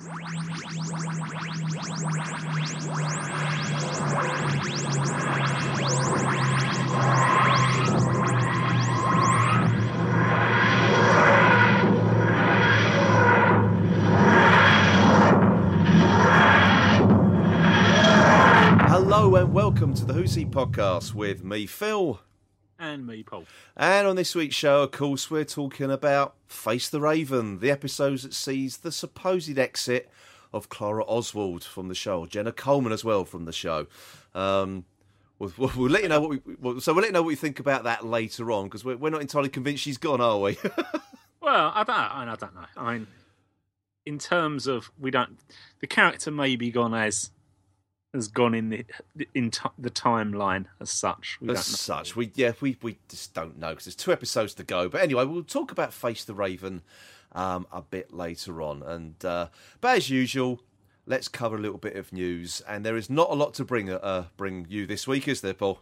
Hello and welcome to the Who's podcast with me, Phil. And me, Paul. And on this week's show, of course, we're talking about Face the Raven, the episode that sees the supposed exit of Clara Oswald from the show, Jenna Coleman as well from the show. Um, we'll, we'll, we'll let you know what we so we'll let you know what we think about that later on because we're, we're not entirely convinced she's gone, are we? Well, I don't, I don't know. I mean, in terms of we don't, the character may be gone as has gone in the in t- the timeline as such. We as such, we yeah we we just don't know because there's two episodes to go. But anyway, we'll talk about Face the Raven um, a bit later on. And uh, but as usual, let's cover a little bit of news. And there is not a lot to bring uh, bring you this week, is there, Paul?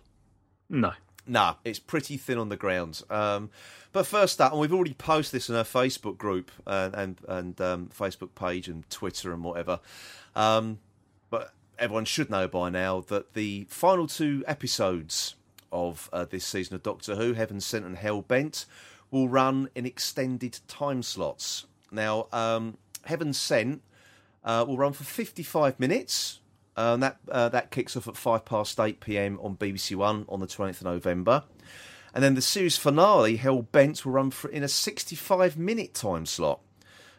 No. Nah, it's pretty thin on the ground. Um, but first up, and we've already posted this in our Facebook group and and, and um, Facebook page and Twitter and whatever. Um, but everyone should know by now that the final two episodes of uh, this season of Doctor Who, Heaven Sent and Hell Bent, will run in extended time slots. Now, um, Heaven Sent uh, will run for 55 minutes. Uh, and that uh, that kicks off at five past eight pm on BBC One on the 20th of November, and then the series finale, Hell Bent, will run for in a 65 minute time slot,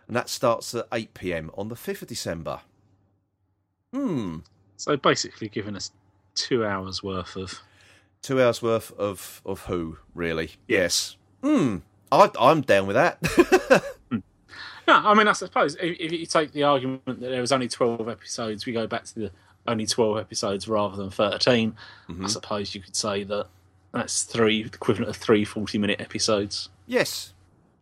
and that starts at 8 pm on the 5th of December. Hmm, So basically, giving us two hours worth of. two hours worth of of Who, really? Yes. Hmm, I, I'm down with that. No, I mean, I suppose if, if you take the argument that there was only twelve episodes, we go back to the only twelve episodes rather than 13 I suppose you could say that that's three the equivalent of three 40 minute episodes. Yes.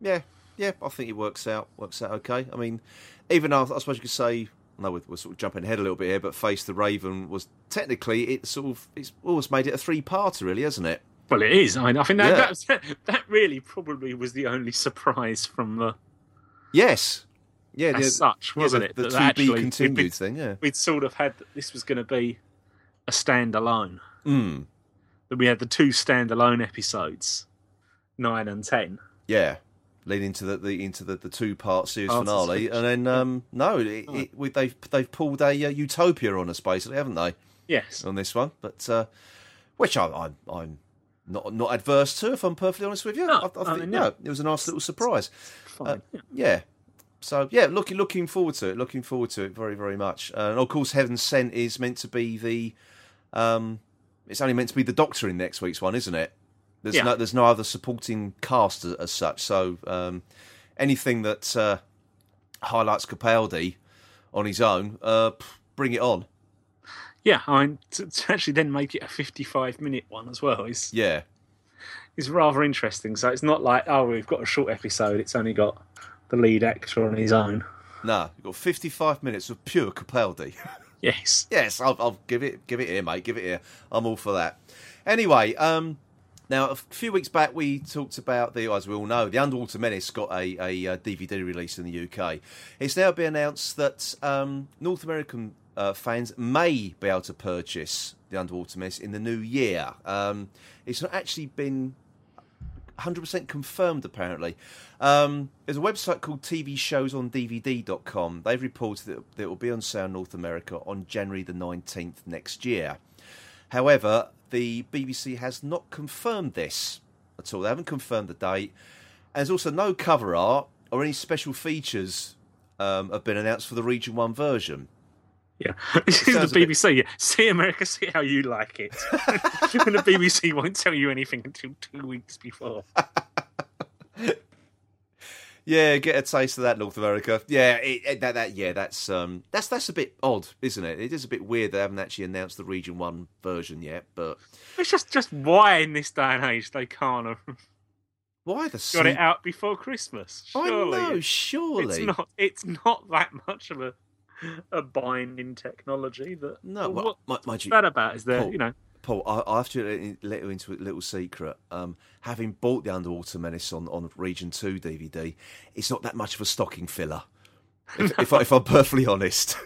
Yeah. Yeah. I think it works out. Works out okay. I mean, even though I suppose you could say, no, we're, we're sort of jumping ahead a little bit here, but Face the Raven was technically it sort of it's almost made it a three-parter, really, hasn't it? Well, it is. I mean, I think that, Yeah. that, that really probably was the only surprise from the Yes. Yeah. as the, such, wasn't the, it? The to actually be continued been- thing. Yeah. We'd sort of had that this was going to be a standalone. Mm. That we had the two standalone episodes, nine and ten. Yeah. Leading into the, the into the, the two-part series Oh, finale, and then um, no, it, it, we, they've they've pulled a uh, utopia on us basically, haven't they? Yes. on this one, but uh, which I, I, I'm not not adverse to, if I'm perfectly honest with you. No, I, I I think mean, no, yeah. it was a nice little surprise. Uh, yeah. So yeah, looking looking forward to it. Looking forward to it very very much. Uh, and of course, Heaven Sent is meant to be the. Um, it's only meant to be the Doctor in next week's one, isn't it? There's Yeah. no there's no other supporting cast as, as such. So um, anything that uh, highlights Capaldi on his own, uh, bring it on. yeah, I mean, to, to actually then make it a fifty-five minute one as well is Yeah. is rather interesting. So it's not like oh, we've got a short episode. It's only got the lead actor on his own. No, you've got 55 minutes of pure Capaldi. Yes. yes, I'll, I'll give it, give it here, mate. Give it here. I'm all for that. Anyway, um, now a few weeks back we talked about the, as we all know, the Underwater Menace got a, a, uh DVD release in the UK. It's now been announced that um, North American uh, fans may be able to purchase the Underwater Menace in the new year. Um, it's not actually been 100% confirmed apparently. Um, there's a website called TVShowsOnDVD.com. They've reported that that it will be on sale in North America on January the 19th next year. However, the BBC has not confirmed this at all. They haven't confirmed the date. And there's also no cover art or any special features um, have been announced for the Region 1 version. Yeah, this is the a bit- BBC. See America, see how you like it. and the BBC won't tell you anything until two weeks before. Yeah, get a taste of that, North America. Yeah, it, it- that, that yeah, that's um, that's that's a bit odd, isn't it? It is a bit weird they haven't actually announced the Region One version yet. But It's just just why in this day and age they can't have why the got sleep? it out before Christmas. I know, Surely it's not. It's not that much of a a binding technology. That No, Well, what- what's mind you- bad about is that Paul, you know Paul, I, I have to let- you into a little secret. Um, having bought the Underwater Menace on on Region Two DVD, it's not that much of a stocking filler. If, if, I, if I'm perfectly honest,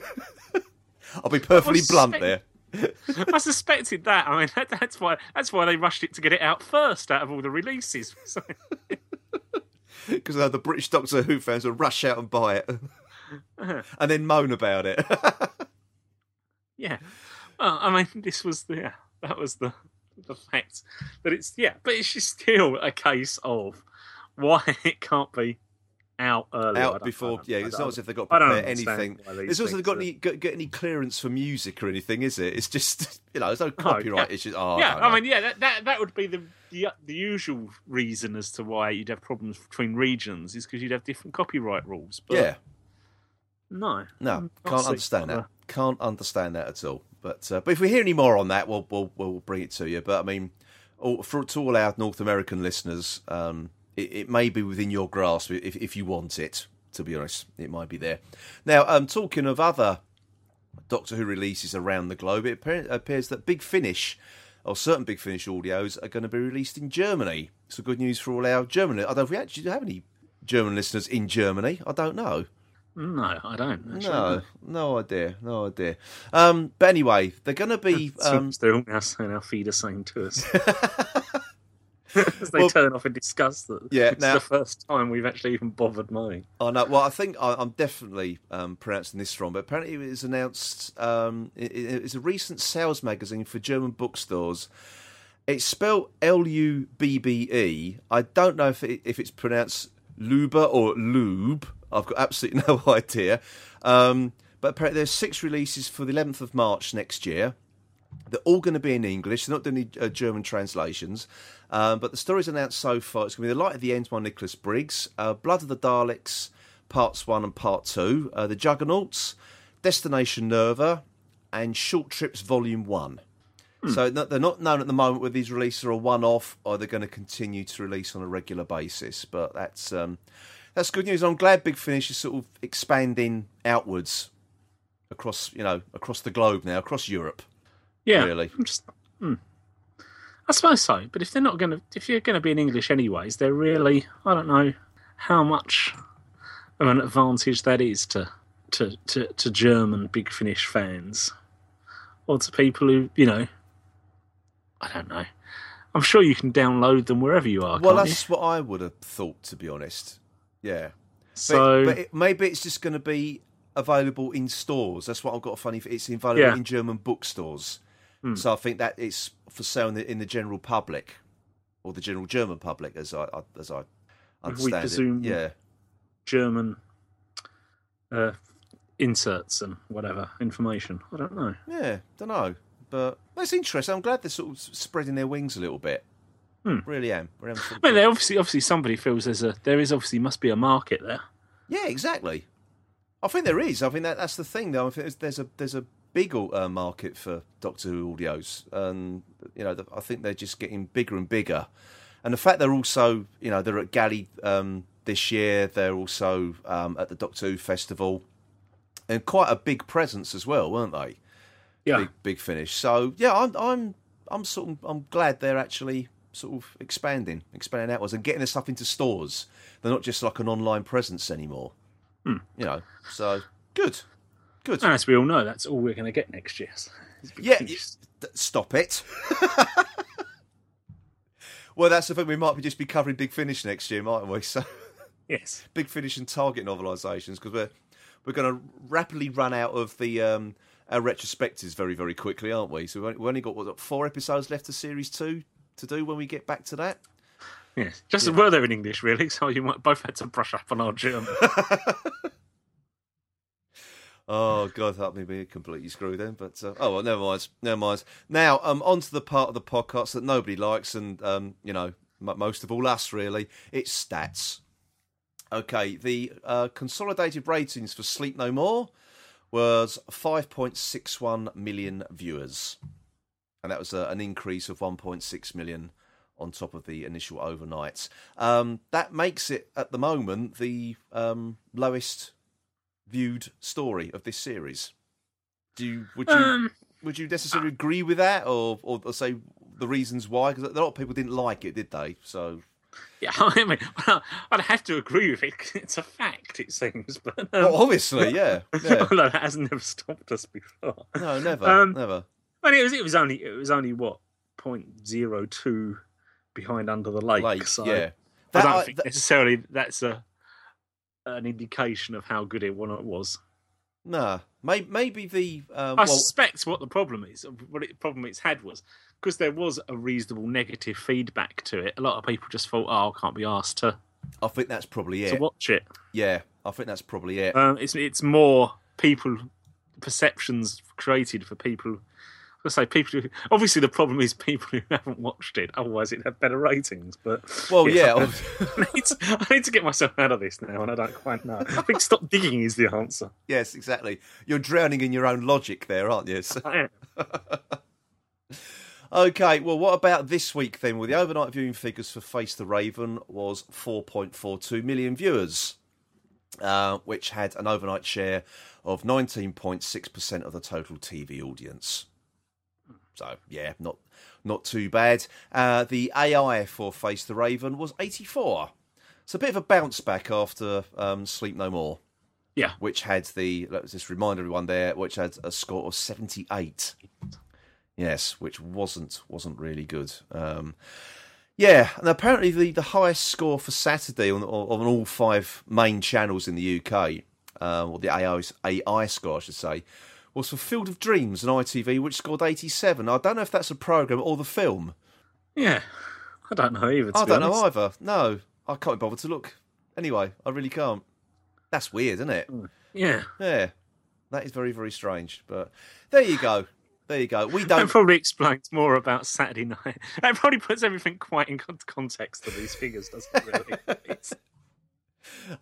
I'll be perfectly blunt there. I suspected that. I mean, that, that's why that's why they rushed it to get it out first out of all the releases. Because uh, the British Doctor Who fans will rush out and buy it, and then moan about it. yeah, well, I mean, this was the yeah, that was the the fact that it's yeah, but it's just still a case of why it can't be out early. out before. Yeah, it's not as if they've got to prepare anything. It's also got any got, get any clearance for music or anything, is it? It's just you know, there's no copyright oh, yeah. issues. Oh, yeah, I, I, mean, yeah, that, that that would be the, the the usual reason as to why you'd have problems between regions is because you'd have different copyright rules. But yeah, no, no, mm, can't understand that. Can't understand that at all. But uh, but if we hear any more on that, we'll we'll we'll bring it to you. But I mean, all, for to all our North American listeners. Um, it, it may be within your grasp if, if you want it. To be honest, it might be there. Now, um, talking of other Doctor Who releases around the globe, it appears that Big Finish, or certain Big Finish audios, are going to be released in Germany. So good news for all our German. I don't know if we actually have any German listeners in Germany. I don't know. No, I don't. Actually. No, no idea, no idea. Um, but anyway, they're going to be. Um, they're all now saying our feed are saying to us. As they well, turn off in disgust that yeah, it's now, the first time we've actually even bothered mine. I know. Well, I think I, am definitely um, pronouncing this wrong, but apparently it was announced. Um, it, it's a recent sales magazine for German bookstores. It's spelled L U B B E. I don't know if it, if it's pronounced Luba or Lube. I've got absolutely no idea. Um, but apparently there's six releases for the 11th of March next year. They're all going to be in English. They're not doing any uh, German translations. Um, but the stories announced so far, it's going to be The Light of the End by Nicholas Briggs, uh, Blood of the Daleks, Parts 1 and Part 2, uh, The Juggernauts, Destination Nerva, and Short Trips Volume 1. Hmm. So they're not known at the moment whether these releases are a one-off or they're going to continue to release on a regular basis. But that's um, that's good news. I'm glad Big Finish is sort of expanding outwards across you know across the globe now, across Europe. Yeah, really. I'm just, hmm. I suppose so. But if they're not going to, if you're going to be in English anyways, they're really, I don't know how much of an advantage that is to to to, to German Big Finish fans, or to people who you know. I don't know. I'm sure you can download them wherever you are. Well, that's you? what I would have thought, to be honest. Yeah. So, but, but it, maybe it's just going to be available in stores. That's what I've got a funny. It's available yeah. in German bookstores. Mm. So I think that it's for sale in the, in the, general public, or the general German public, as I as I understand we presume it. Yeah, German uh, inserts and whatever information. I don't know. Yeah, don't know, but it's interesting. I'm glad they're sort of spreading their wings a little bit. Hmm. Really am. I mean, obviously, obviously, somebody feels there's a there is obviously must be a market there. Yeah, exactly. I think there is. I think that that's the thing, though. I think there's, there's a there's a big uh, market for Doctor Who audios, and you know, I think they're just getting bigger and bigger. And the fact they're also, you know, they're at Galley um, this year. They're also um, at the Doctor Who festival, and quite a big presence as well, weren't they? Yeah, big, big finish. So yeah, I'm I'm I'm sort of I'm glad they're actually sort of expanding, expanding outwards, and getting their stuff into stores. They're not just like an online presence anymore. Hmm. You know, so good. Good. And as we all know, that's all we're going to get next year. Yeah, stop it. well, that's the thing. We might be just be covering Big Finish next year, mightn't we? So yes, Big Finish and Target novelisations because we're we're going to rapidly run out of the um, our retrospectives very very quickly, aren't we? So we've only got what four episodes left of series two to do when we get back to that. Yes, just yeah. as well they're in English, really. So you might both had to brush up on our German. Oh god, that may be completely screwed then. But uh, oh well, never mind, never mind. Now, um, on to the part of the podcast that nobody likes, and um, you know, m- most of all us really. It's stats. Okay, the uh, consolidated ratings for Sleep No More was 5.61 million viewers, and that was uh, an increase of 1.6 million on top of the initial overnights. Um, that makes it at the moment the um, lowest viewed story of this series. Do you would you um, would you necessarily agree with that, or, or, or say the reasons why? Because a lot of people didn't like it, did they? So Yeah, I mean, well, I'd have to agree with it. It's a fact, it seems, but um, Well, obviously, yeah. yeah. although that has never stopped us before. No, never, Um, never. But it was it was only it was only what point zero two behind under the lake. Like, so yeah. I don't think that- necessarily that's a an indication of how good it was. Nah, maybe, maybe the um, I well, suspect what the problem is, what the problem it's had was because there was a reasonable negative feedback to it. A lot of people just thought, "Oh, I can't be asked to, I think that's probably it. to watch it." Yeah, I think that's probably it. Um, it's it's more people perceptions created for people. I say people. Who, obviously, the problem is people who haven't watched it. Otherwise, it'd have better ratings. But Well, yeah, I, need to, I need to get myself out of this now, and I don't quite know. I think stop digging is the answer. yes, exactly. You're drowning in your own logic there, aren't you? So- I am. Okay, well, what about this week then? Well, the overnight viewing figures for Face the Raven was 4.42 million viewers, uh, which had an overnight share of 19.6% of the total TV audience. So, yeah, not not too bad. Uh, the AI for Face the Raven was 84. It's a bit of a bounce back after um, Sleep No More, Yeah, which had the, let's just remind everyone there, which had a score of 78. Yes, which wasn't wasn't really good. Um, yeah, and apparently the, the highest score for Saturday on, on all five main channels in the UK, uh, or the AI, AI score, I should say, was for Field of Dreams on ITV, which scored 87. I don't know if that's a program or the film. yeah. I don't know either. I don't know either. No, I can't be bothered to look. Anyway, I really can't. That's weird, isn't it? Mm, yeah, Yeah, that is very very strange. But there you go. There you go. We don't. probably explains more about Saturday night. That probably puts everything quite in context to these figures, doesn't it? Really?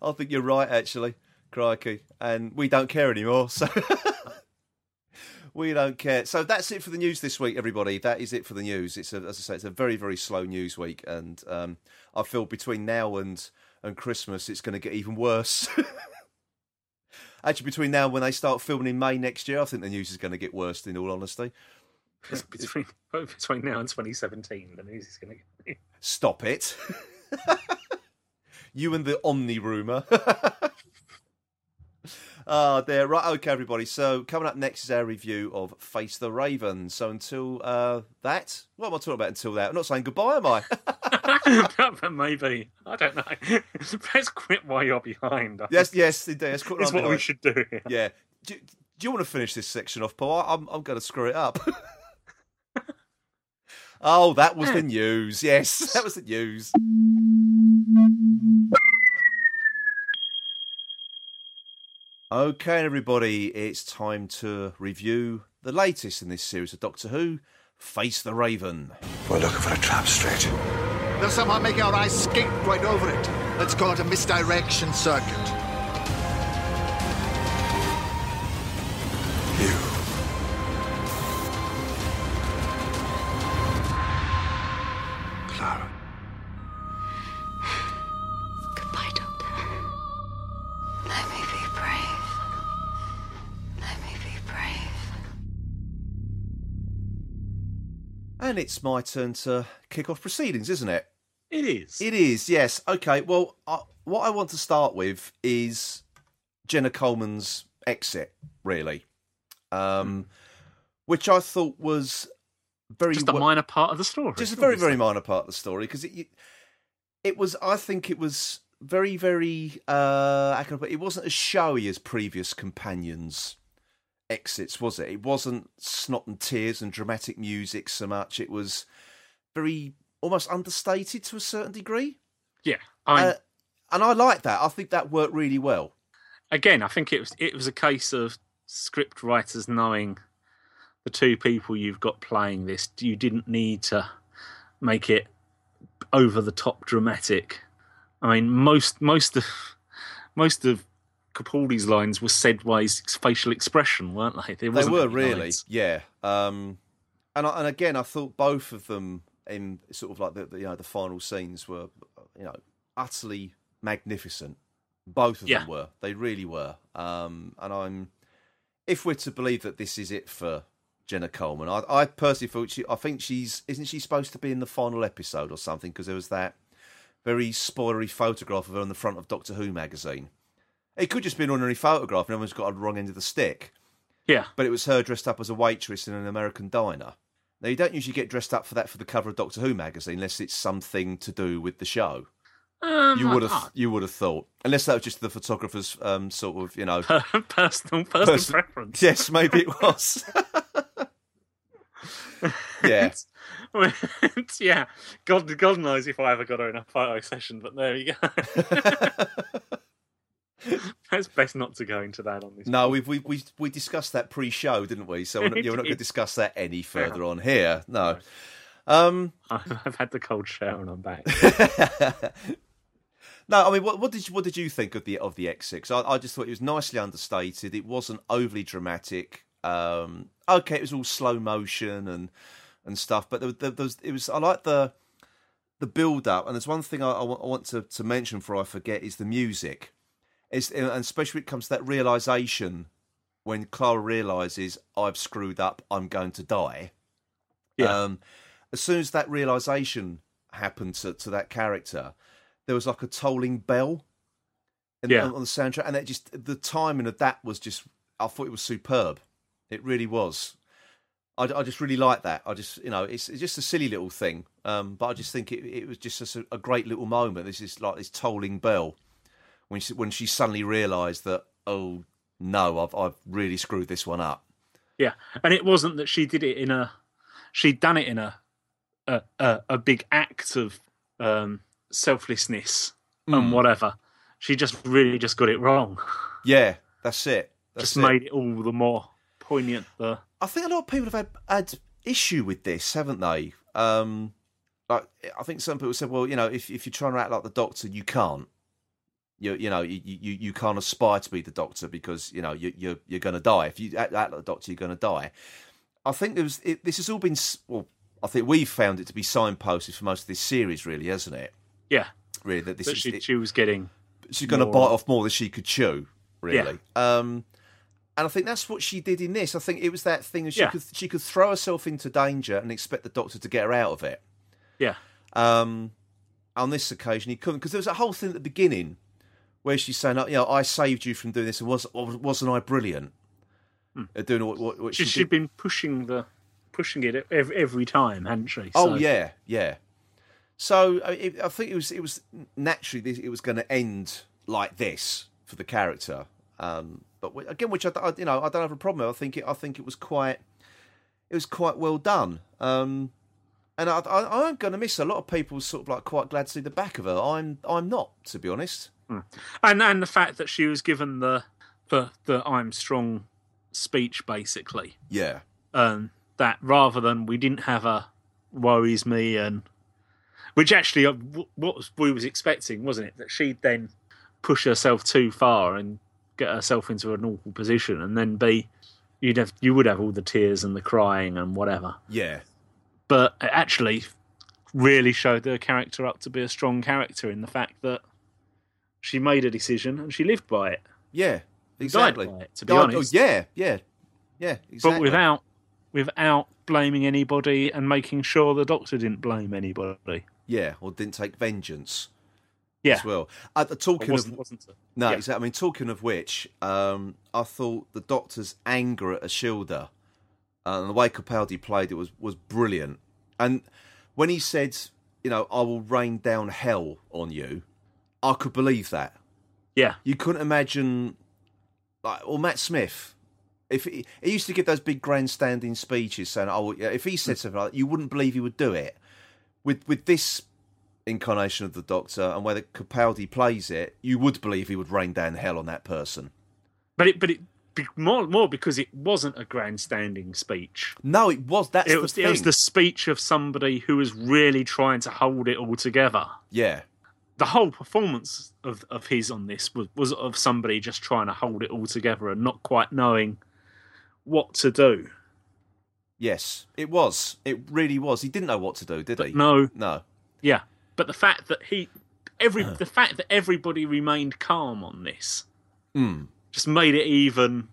I think you're right, actually. Crikey. And we don't care anymore, so. we don't care. So that's it for the news this week, everybody. That is it for the news. It's, a, as I say, it's a very, very slow news week. And um, I feel between now and, and Christmas, it's going to get even worse. Actually, between now and when they start filming in May next year, I think the news is going to get worse, in all honesty. between between now and 2017, the news is going to. Stop it. you and the Omni rumour. Ah, there. Right, okay, everybody. So, coming up next is our review of Face the Raven. So, until uh, that, what am I talking about until that? I'm not saying goodbye, am I? maybe I don't know. Let's quit while you're behind. yes, yes, indeed. That's quite is right, what we should do. Here. Yeah. Do, do you want to finish this section off, Paul? I'm, I'm going to screw it up. oh, that was the news. Yes, that was the news. Okay, everybody, it's time to review the latest in this series of Doctor Who Face the Raven. We're looking for a trap street. They'll somehow make our eyes skate right over it. Let's call it a misdirection circuit. It's my turn to kick off proceedings, isn't it? It is. It is, yes. Okay, well, uh, what I want to start with is Jenna Coleman's exit, really, um, which I thought was very just a minor part of the story. just a very very minor part of the story because it it was I think it was very very uh how can I put it, it wasn't as showy as previous companions exits was it it wasn't snot and tears and dramatic music so much it was very almost understated to a certain degree Yeah. I uh, and I like that I think that worked really well again, I think it was it was a case of script writers knowing the two people you've got playing this. You didn't need to make it over the top dramatic. I mean, most most of most of Capaldi's lines were his facial expression, weren't they? There they were really lines. yeah um and I, and again I thought both of them in sort of like the, the you know the final scenes were you know utterly magnificent both of Yeah. them were they really were um and I'm if we're to believe that this is it for Jenna Coleman I, I personally thought she I think she's isn't she supposed to be in the final episode or something because there was that very spoilery photograph of her on the front of Doctor Who magazine. It could just be an ordinary photograph, and everyone's got a wrong end of the stick. Yeah. But it was her dressed up as a waitress in an American diner. Now you don't usually get dressed up for that for the cover of Doctor Who magazine unless it's something to do with the show. Um, You would have you would have thought, unless that was just the photographer's um, sort of you know. Personal, personal Person- preference. yes, maybe it was. yeah, it's- yeah. God, God knows if I ever got her in a photo session, but there you go. It's best not to go into that on this. no, we've we we we discussed that pre-show, didn't we? So we're not, you're not going to discuss that any further on here. No. Um, I've had the cold shower and I'm back. no, I mean, what, what did you, what did you think of the of the X6? I, I just thought it was nicely understated. It wasn't overly dramatic. Um, okay, it was all slow motion and and stuff, but there, there, there was, it was. I like the the build up, and there's one thing I, I want, I want to, to mention before I forget is the music. It's, and especially when it comes to that realization when Clara realizes I've screwed up, I'm going to die. Yeah. Um, as soon as that realization happened to, to that character, there was like a tolling bell in, Yeah. on, on the soundtrack, and it just the timing of that was just I thought it was superb. It really was. I, I just really like that. I just you know it's, it's just a silly little thing, um, but I just think it, it was just a, a great little moment. This is like this tolling bell when she when she suddenly realised that oh no, I've I've really screwed this one up. Yeah, and it wasn't that she did it in a. She'd done it in a a a, a big act of um, selflessness Hmm. and whatever. She just really just got it wrong. Yeah, that's it. That's just it. made it all the more poignant. The I think a lot of people have had, had issue with this, haven't they? Um, like I think some people said, well, you know, if if you're trying to act like the Doctor, you can't. You you know you you, you can't aspire to be the Doctor because you know you you're you're going to die. If you act, like the Doctor, you're going to die. I think there was it, this has all been well. I think we've found it to be signposted for most of this series, really, hasn't it? yeah, Really, that this that is she, it- she was getting. she's going to bite off more than she could chew, really. Um, and I think that's what she did in this. I think it was that thing that she Yeah. could she could throw herself into danger and expect the doctor to get her out of it. Yeah, Um, on this occasion, he couldn't because there was a whole thing at the beginning where she's saying, oh, "You know, I saved you from doing this, and was wasn't I brilliant at doing what what, what she, she she'd did?" been pushing the pushing it every, every time, hadn't she? Oh yeah, yeah. So it, I think it was it was naturally it was going to end like this for the character. Um, but again, which I, I- you know I don't have a problem. with. I think it I think it was quite it was quite well done. Um, and I, I, I'm going to miss a lot of people. Sort of like quite glad to see the back of her. I'm I'm not to be honest. and and the fact that she was given the the the I'm strong speech basically. Yeah, um, that rather than we didn't have a worries me and which actually uh, w- what was- we was expecting wasn't it that she'd then push herself too far and get herself into an awful position and then be you'd have you would have all the tears and the crying and whatever yeah, but it actually really showed her character up to be a strong character in the fact that she made a decision and she lived by it yeah. Exactly. it, to be Oh, oh, honest. yeah, yeah, yeah. Exactly. but without without blaming anybody and making sure the doctor didn't blame anybody. yeah, or didn't take vengeance Yeah, as well. Uh, the talking of wasn't, wasn't it? No, Yeah. exactly. I mean, talking of which, um, I thought the Doctor's anger at Ashildr uh, and the way Capaldi played it was, was brilliant. And when he said, you know, I will rain down hell on you, I could believe that. Yeah, You couldn't imagine, like, or Matt Smith. If he, he used to give those big grandstanding speeches saying, "Oh, yeah," if he said something like that, you wouldn't believe he would do it." With with this incarnation of the Doctor and whether Capaldi plays it, you would believe he would rain down hell on that person. but it but it more more because it wasn't a grandstanding speech. No, it was. That's It the was thing. it was the speech of somebody who was really trying to hold it all together. Yeah, The whole performance of, of his on this was, was of somebody just trying to hold it all together and not quite knowing what to do. yes, it was. It really was. He didn't know what to do, did he? No, No. Yeah, but the fact that he, every the fact that everybody remained calm on this, Mm. Just made it even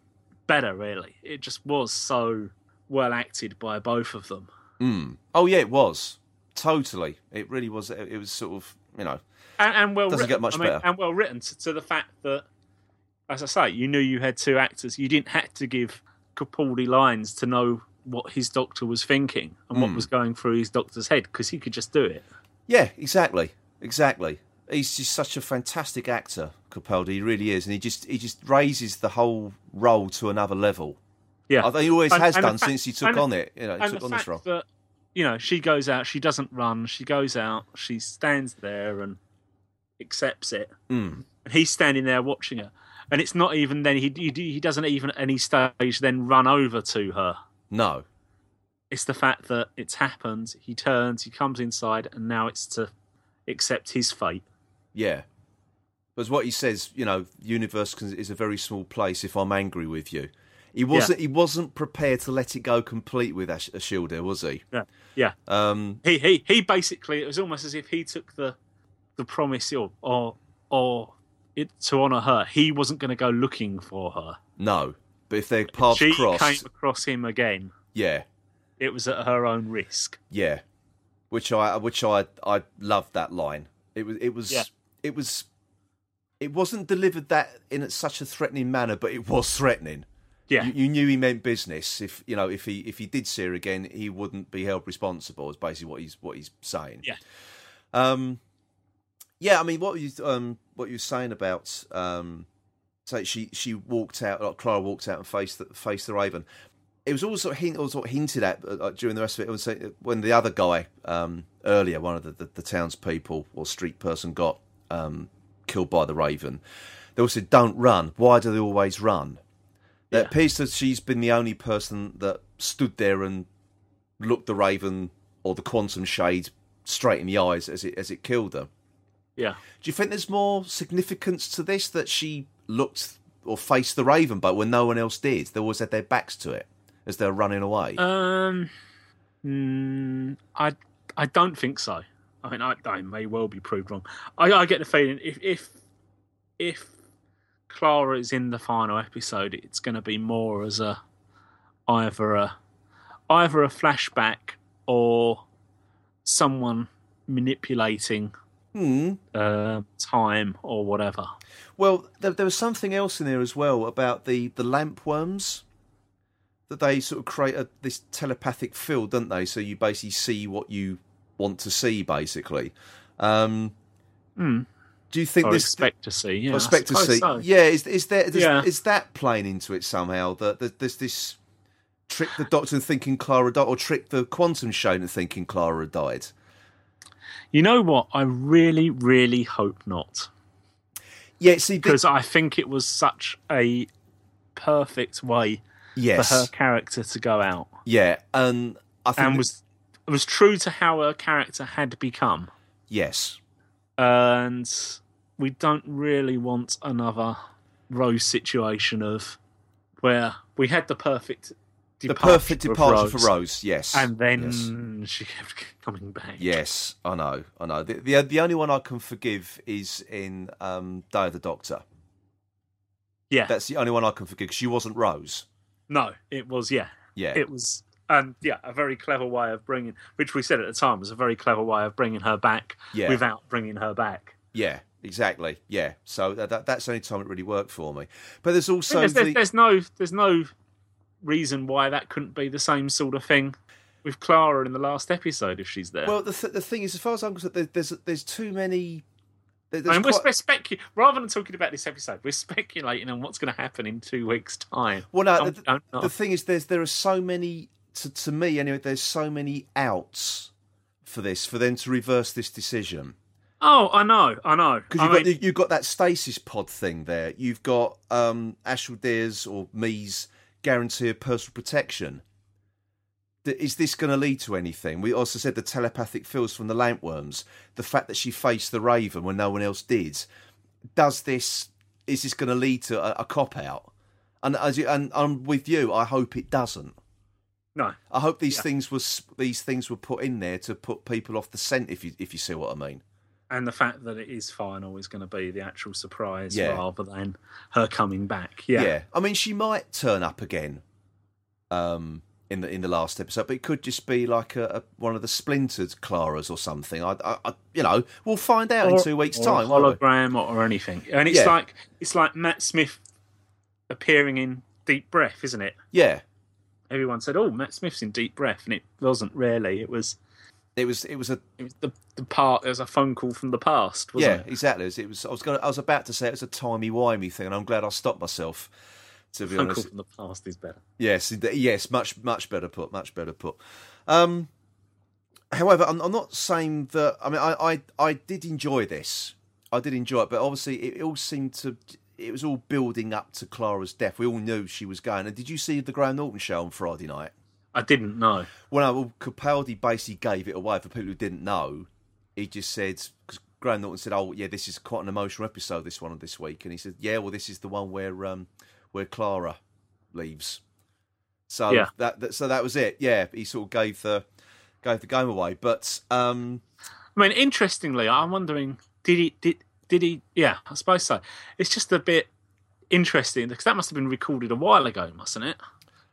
better. Really, it just was so well acted by both of them. Mm. Oh yeah, it was totally. It really was. It was sort of you know, and, and well Doesn't written. get much I mean, better. And well written to, to the fact that, as I say, you knew you had two actors. You didn't have to give Capaldi lines to know what his doctor was thinking and Hmm. what was going through his doctor's head because he could just do it. yeah, exactly, exactly. He's just such a fantastic actor, Capaldi. He really is, and he just he just raises the whole role to another level. Yeah, I think he always And- has and done fact- since he took on it. You know, took on this role. that you know she goes out, she doesn't run, she goes out, she stands there and accepts it, Mm. and he's standing there watching her. And it's not even then he he, he doesn't even at any stage then run over to her. No, It's the fact that it's happened. He turns, he comes inside, and now it's to accept his fate. yeah. But what he says, you know, the universe is a very small place. If I'm angry with you, he wasn't. He wasn't prepared to let it go complete with Ash- Ashildr, was he? Yeah, yeah. Um, He he he basically it was almost as if he took the the promise or or or it to honor her. He wasn't going to go looking for her. no, but if their paths she crossed, came across him again. yeah, It was at her own risk. Yeah, which I which I I loved that line. It was it was Yeah. it was it wasn't delivered that in such a threatening manner, but it was threatening. Yeah, You, you knew he meant business. If you know if he if he did see her again, he wouldn't be held responsible. Is basically what he's what he's saying. Yeah. Um. Yeah, I mean, what you um what you were saying about um, so she she walked out, like Clara walked out and faced the, faced the Raven. It was also hint, also hinted at uh, during the rest of it. It was uh, when the other guy um, earlier, one of the, the, the townspeople or street person, got um, killed by the Raven. They all said, "Don't run." Why do they always run? It Yeah. appears that she's been the only person that stood there and looked the Raven or the Quantum Shade straight in the eyes as it as it killed her. yeah. Do you think there's more significance to this that she looked or faced the Raven, but when no one else did, they always had their backs to it as they're running away? Um, mm, I I don't think so. I mean, I, I may well be proved wrong. I, I get the feeling if if if Clara is in the final episode, it's going to be more as a either a either a flashback or someone manipulating hmm. uh, time or whatever. Well, there, there was something else in there as well about the the lamp worms. That they sort of create a, this telepathic field, don't they? So you basically see what you want to see, basically. Um, Hmm. Do you think Or this? expect to see. Yeah, I expect to see? so. Yeah, is is there? Is, Yeah. is that playing into it somehow? That that there's this trick the Doctor into thinking Clara died, or trick the Quantum Shade into thinking Clara died. You know what? I really, really hope not. Yeah, see, the- because I think it was such a perfect way yes, for her character to go out, yeah, and I think and that- was it was true to how her character had become, yes, and we don't really want another Rose situation of where we had the perfect the perfect departure for Rose, Rose. Yes, and then yes. she kept coming back. Yes, I know, I know. The, the the only one I can forgive is in um, Day of the Doctor. yeah. That's the only one I can forgive because she wasn't Rose. No, it was yeah. Yeah, it was and yeah a very clever way of bringing which we said at the time was a very clever way of bringing her back Yeah. without bringing her back yeah, exactly. Yeah, so that, that that's the only time it really worked for me. But there's also there's, there's, the, there's no there's no reason why that couldn't be the same sort of thing with Clara in the last episode if she's there well, the th- the thing is, as far as I'm concerned, there, there's there's too many. I mean, we're, quite- we're specu- rather than talking about this episode, we're speculating on what's going to happen in two weeks' time. well, no, the, the thing is, there's there are so many to to me anyway. There's so many outs for this for them to reverse this decision. oh, I know, I know. Because you've, got, mean, you've got that stasis pod thing there. You've got um, Ashildr's or me's guarantee of personal protection. Is this going to lead to anything? We also said the telepathic fields from the lampworms, the fact that she faced the Raven when no one else did. Does this? Is this going to lead to a, a cop out? And as you, and I'm with you. I hope it doesn't. No, I hope these things was these things were put in there to put people off the scent. If you if you see what I mean. and the fact that it is final is going to be the actual surprise Yeah. rather than her coming back. Yeah, Yeah. I mean, she might turn up again um, in the in the last episode, but it could just be like a, a one of the splintered Claras or something. I, I, I you know, we'll find out in two weeks' or time. a won't we? hologram or, or anything. And it's Yeah. like it's like Matt Smith appearing in Deep Breath, isn't it? Yeah, Everyone said, "Oh, Matt Smith's in Deep Breath," and it wasn't really. It was it was it was a it was the the part. It was a phone call from the past, wasn't yeah it? exactly. It was I was going I was about to say it was a timey wimey thing, and I'm glad I stopped myself. To be Phone call honest, from the past is better. Yes, yes, much much better put, much better put. Um, however, I'm, I'm not saying that. I mean, I, I I did enjoy this. I did enjoy it, but obviously, it, it all seemed to. It was all building up to Clara's death. We all knew she was going. And did you see the Graham Norton show on Friday night? I didn't know. Well, no, well, Capaldi basically gave it away for people who didn't know. He just said because Graham Norton said, "Oh, yeah, this is quite an emotional episode. This one of this week," and he said, "Yeah, well, this is the one where um where Clara leaves." So Yeah. that, that so that was it. Yeah, he sort of gave the gave the game away. But um, I mean, interestingly, I'm wondering did he did did he? Yeah, I suppose so. It's just a bit interesting because that must have been recorded a while ago, mustn't it?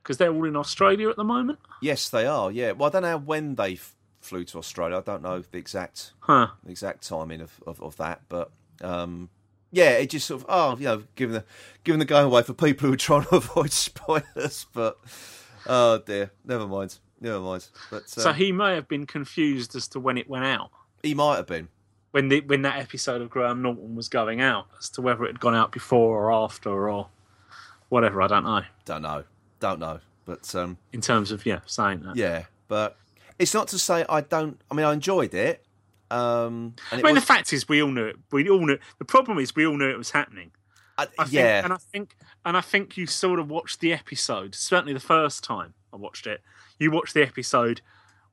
Because they're all in Australia at the moment. yes, they are. Yeah, well, I don't know when they f- flew to Australia. I don't know the exact Huh. the exact timing of, of, of that, but um, yeah, it just sort of oh, you know, giving the giving the game away for people who are trying to avoid spoilers. But oh dear, never mind, never mind. But um, So he may have been confused as to when it went out. he might have been. When the when that episode of Graham Norton was going out as to whether it had gone out before or after or whatever. I don't know. Don't know, don't know. But um, In terms of yeah, saying that. yeah, but it's not to say I don't. I mean, I enjoyed it. Um, and I mean, was, the fact is, we all knew it. We all knew. The problem is, we all knew it was happening. I, I think, yeah, and I think, and I think you sort of watched the episode. Certainly, the first time I watched it, you watched the episode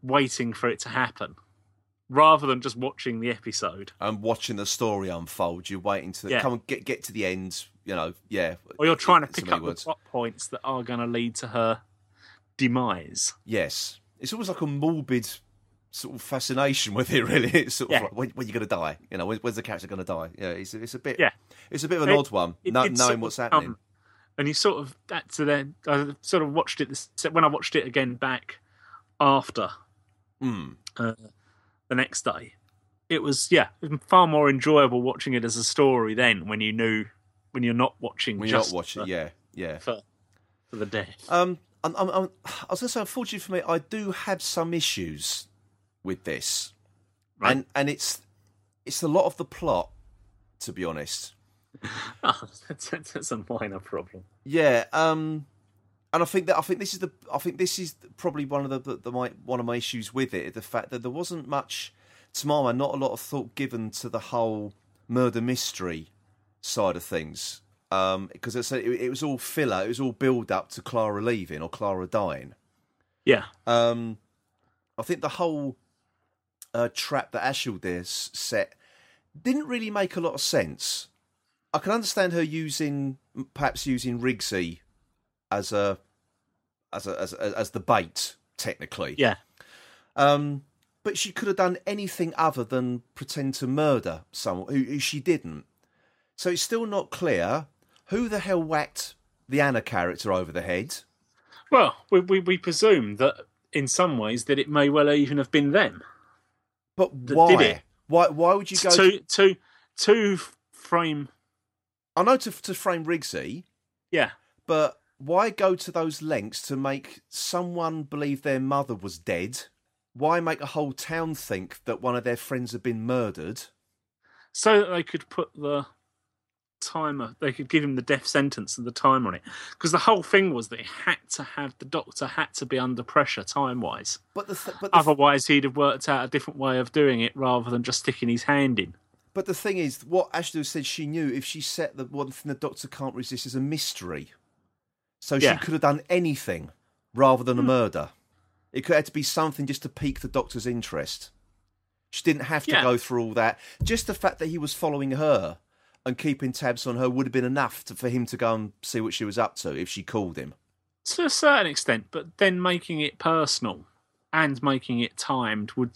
waiting for it to happen, rather than just watching the episode. and watching the story unfold. You're waiting to Yeah. come and get get to the end. You know, yeah. Or you're trying to pick up the words. plot points that are going to lead to her demise. Yes, it's almost like a morbid sort of fascination with it. Really, it's sort Yeah. of like when, when you're going to die. You know, when, when's the character going to die? Yeah, it's it's a bit. Yeah. it's a bit of an It- odd one, it no, knowing what's happening. and you sort of that to then I sort of watched it this, when I watched it again back after Mm. uh, the next day. It was yeah, it was far more enjoyable watching it as a story then when you knew when you're not watching When you're just not watching, for, yeah, yeah. for, for the death. Um, I'm, I'm, I'm, I was going to say, unfortunately for me, I do have some issues with this, Right. and and it's it's a lot of the plot, to be honest. Oh, that's, that's, that's a minor problem. Yeah, um, and I think that I think this is the I think this is probably one of the, the, the my one of my issues with it, the fact that there wasn't much, to my mind, not a lot of thought given to the whole murder mystery side of things. Um, because it, it, it was all filler, it was all build up to Clara leaving or Clara dying. Yeah, Um, I think the whole uh, trap that Ashildr set didn't really make a lot of sense. I can understand her using, perhaps using Rigsy as a, as a, as, a, as the bait, technically. yeah. Um, but she could have done anything other than pretend to murder someone who, who she didn't. So it's still not clear who the hell whacked the Anna character over the head. Well, we, we we presume that in some ways that it may well even have been them. But why? Why? Why would you go? to to to frame. I know to to frame Rigsy, Yeah, but why go to those lengths to make someone believe their mother was dead? Why make a whole town think that one of their friends had been murdered? so that they could put the timer. They could give him the death sentence and the time on it. Because the whole thing was that he had to have the doctor had to be under pressure time wise. But th- but the, Otherwise, he'd have worked out a different way of doing it rather than just sticking his hand in. but the thing is, what Ashley said she knew if she set the one thing the doctor can't resist is a mystery. So Yeah. Hmm. she could have done anything rather than a murder. It could have to be something just to pique the doctor's interest. She didn't have to Yeah. go through all that. Just the fact that he was following her and keeping tabs on her would have been enough to, for him to go and see what she was up to if she called him. To a certain extent, but then making it personal and making it timed would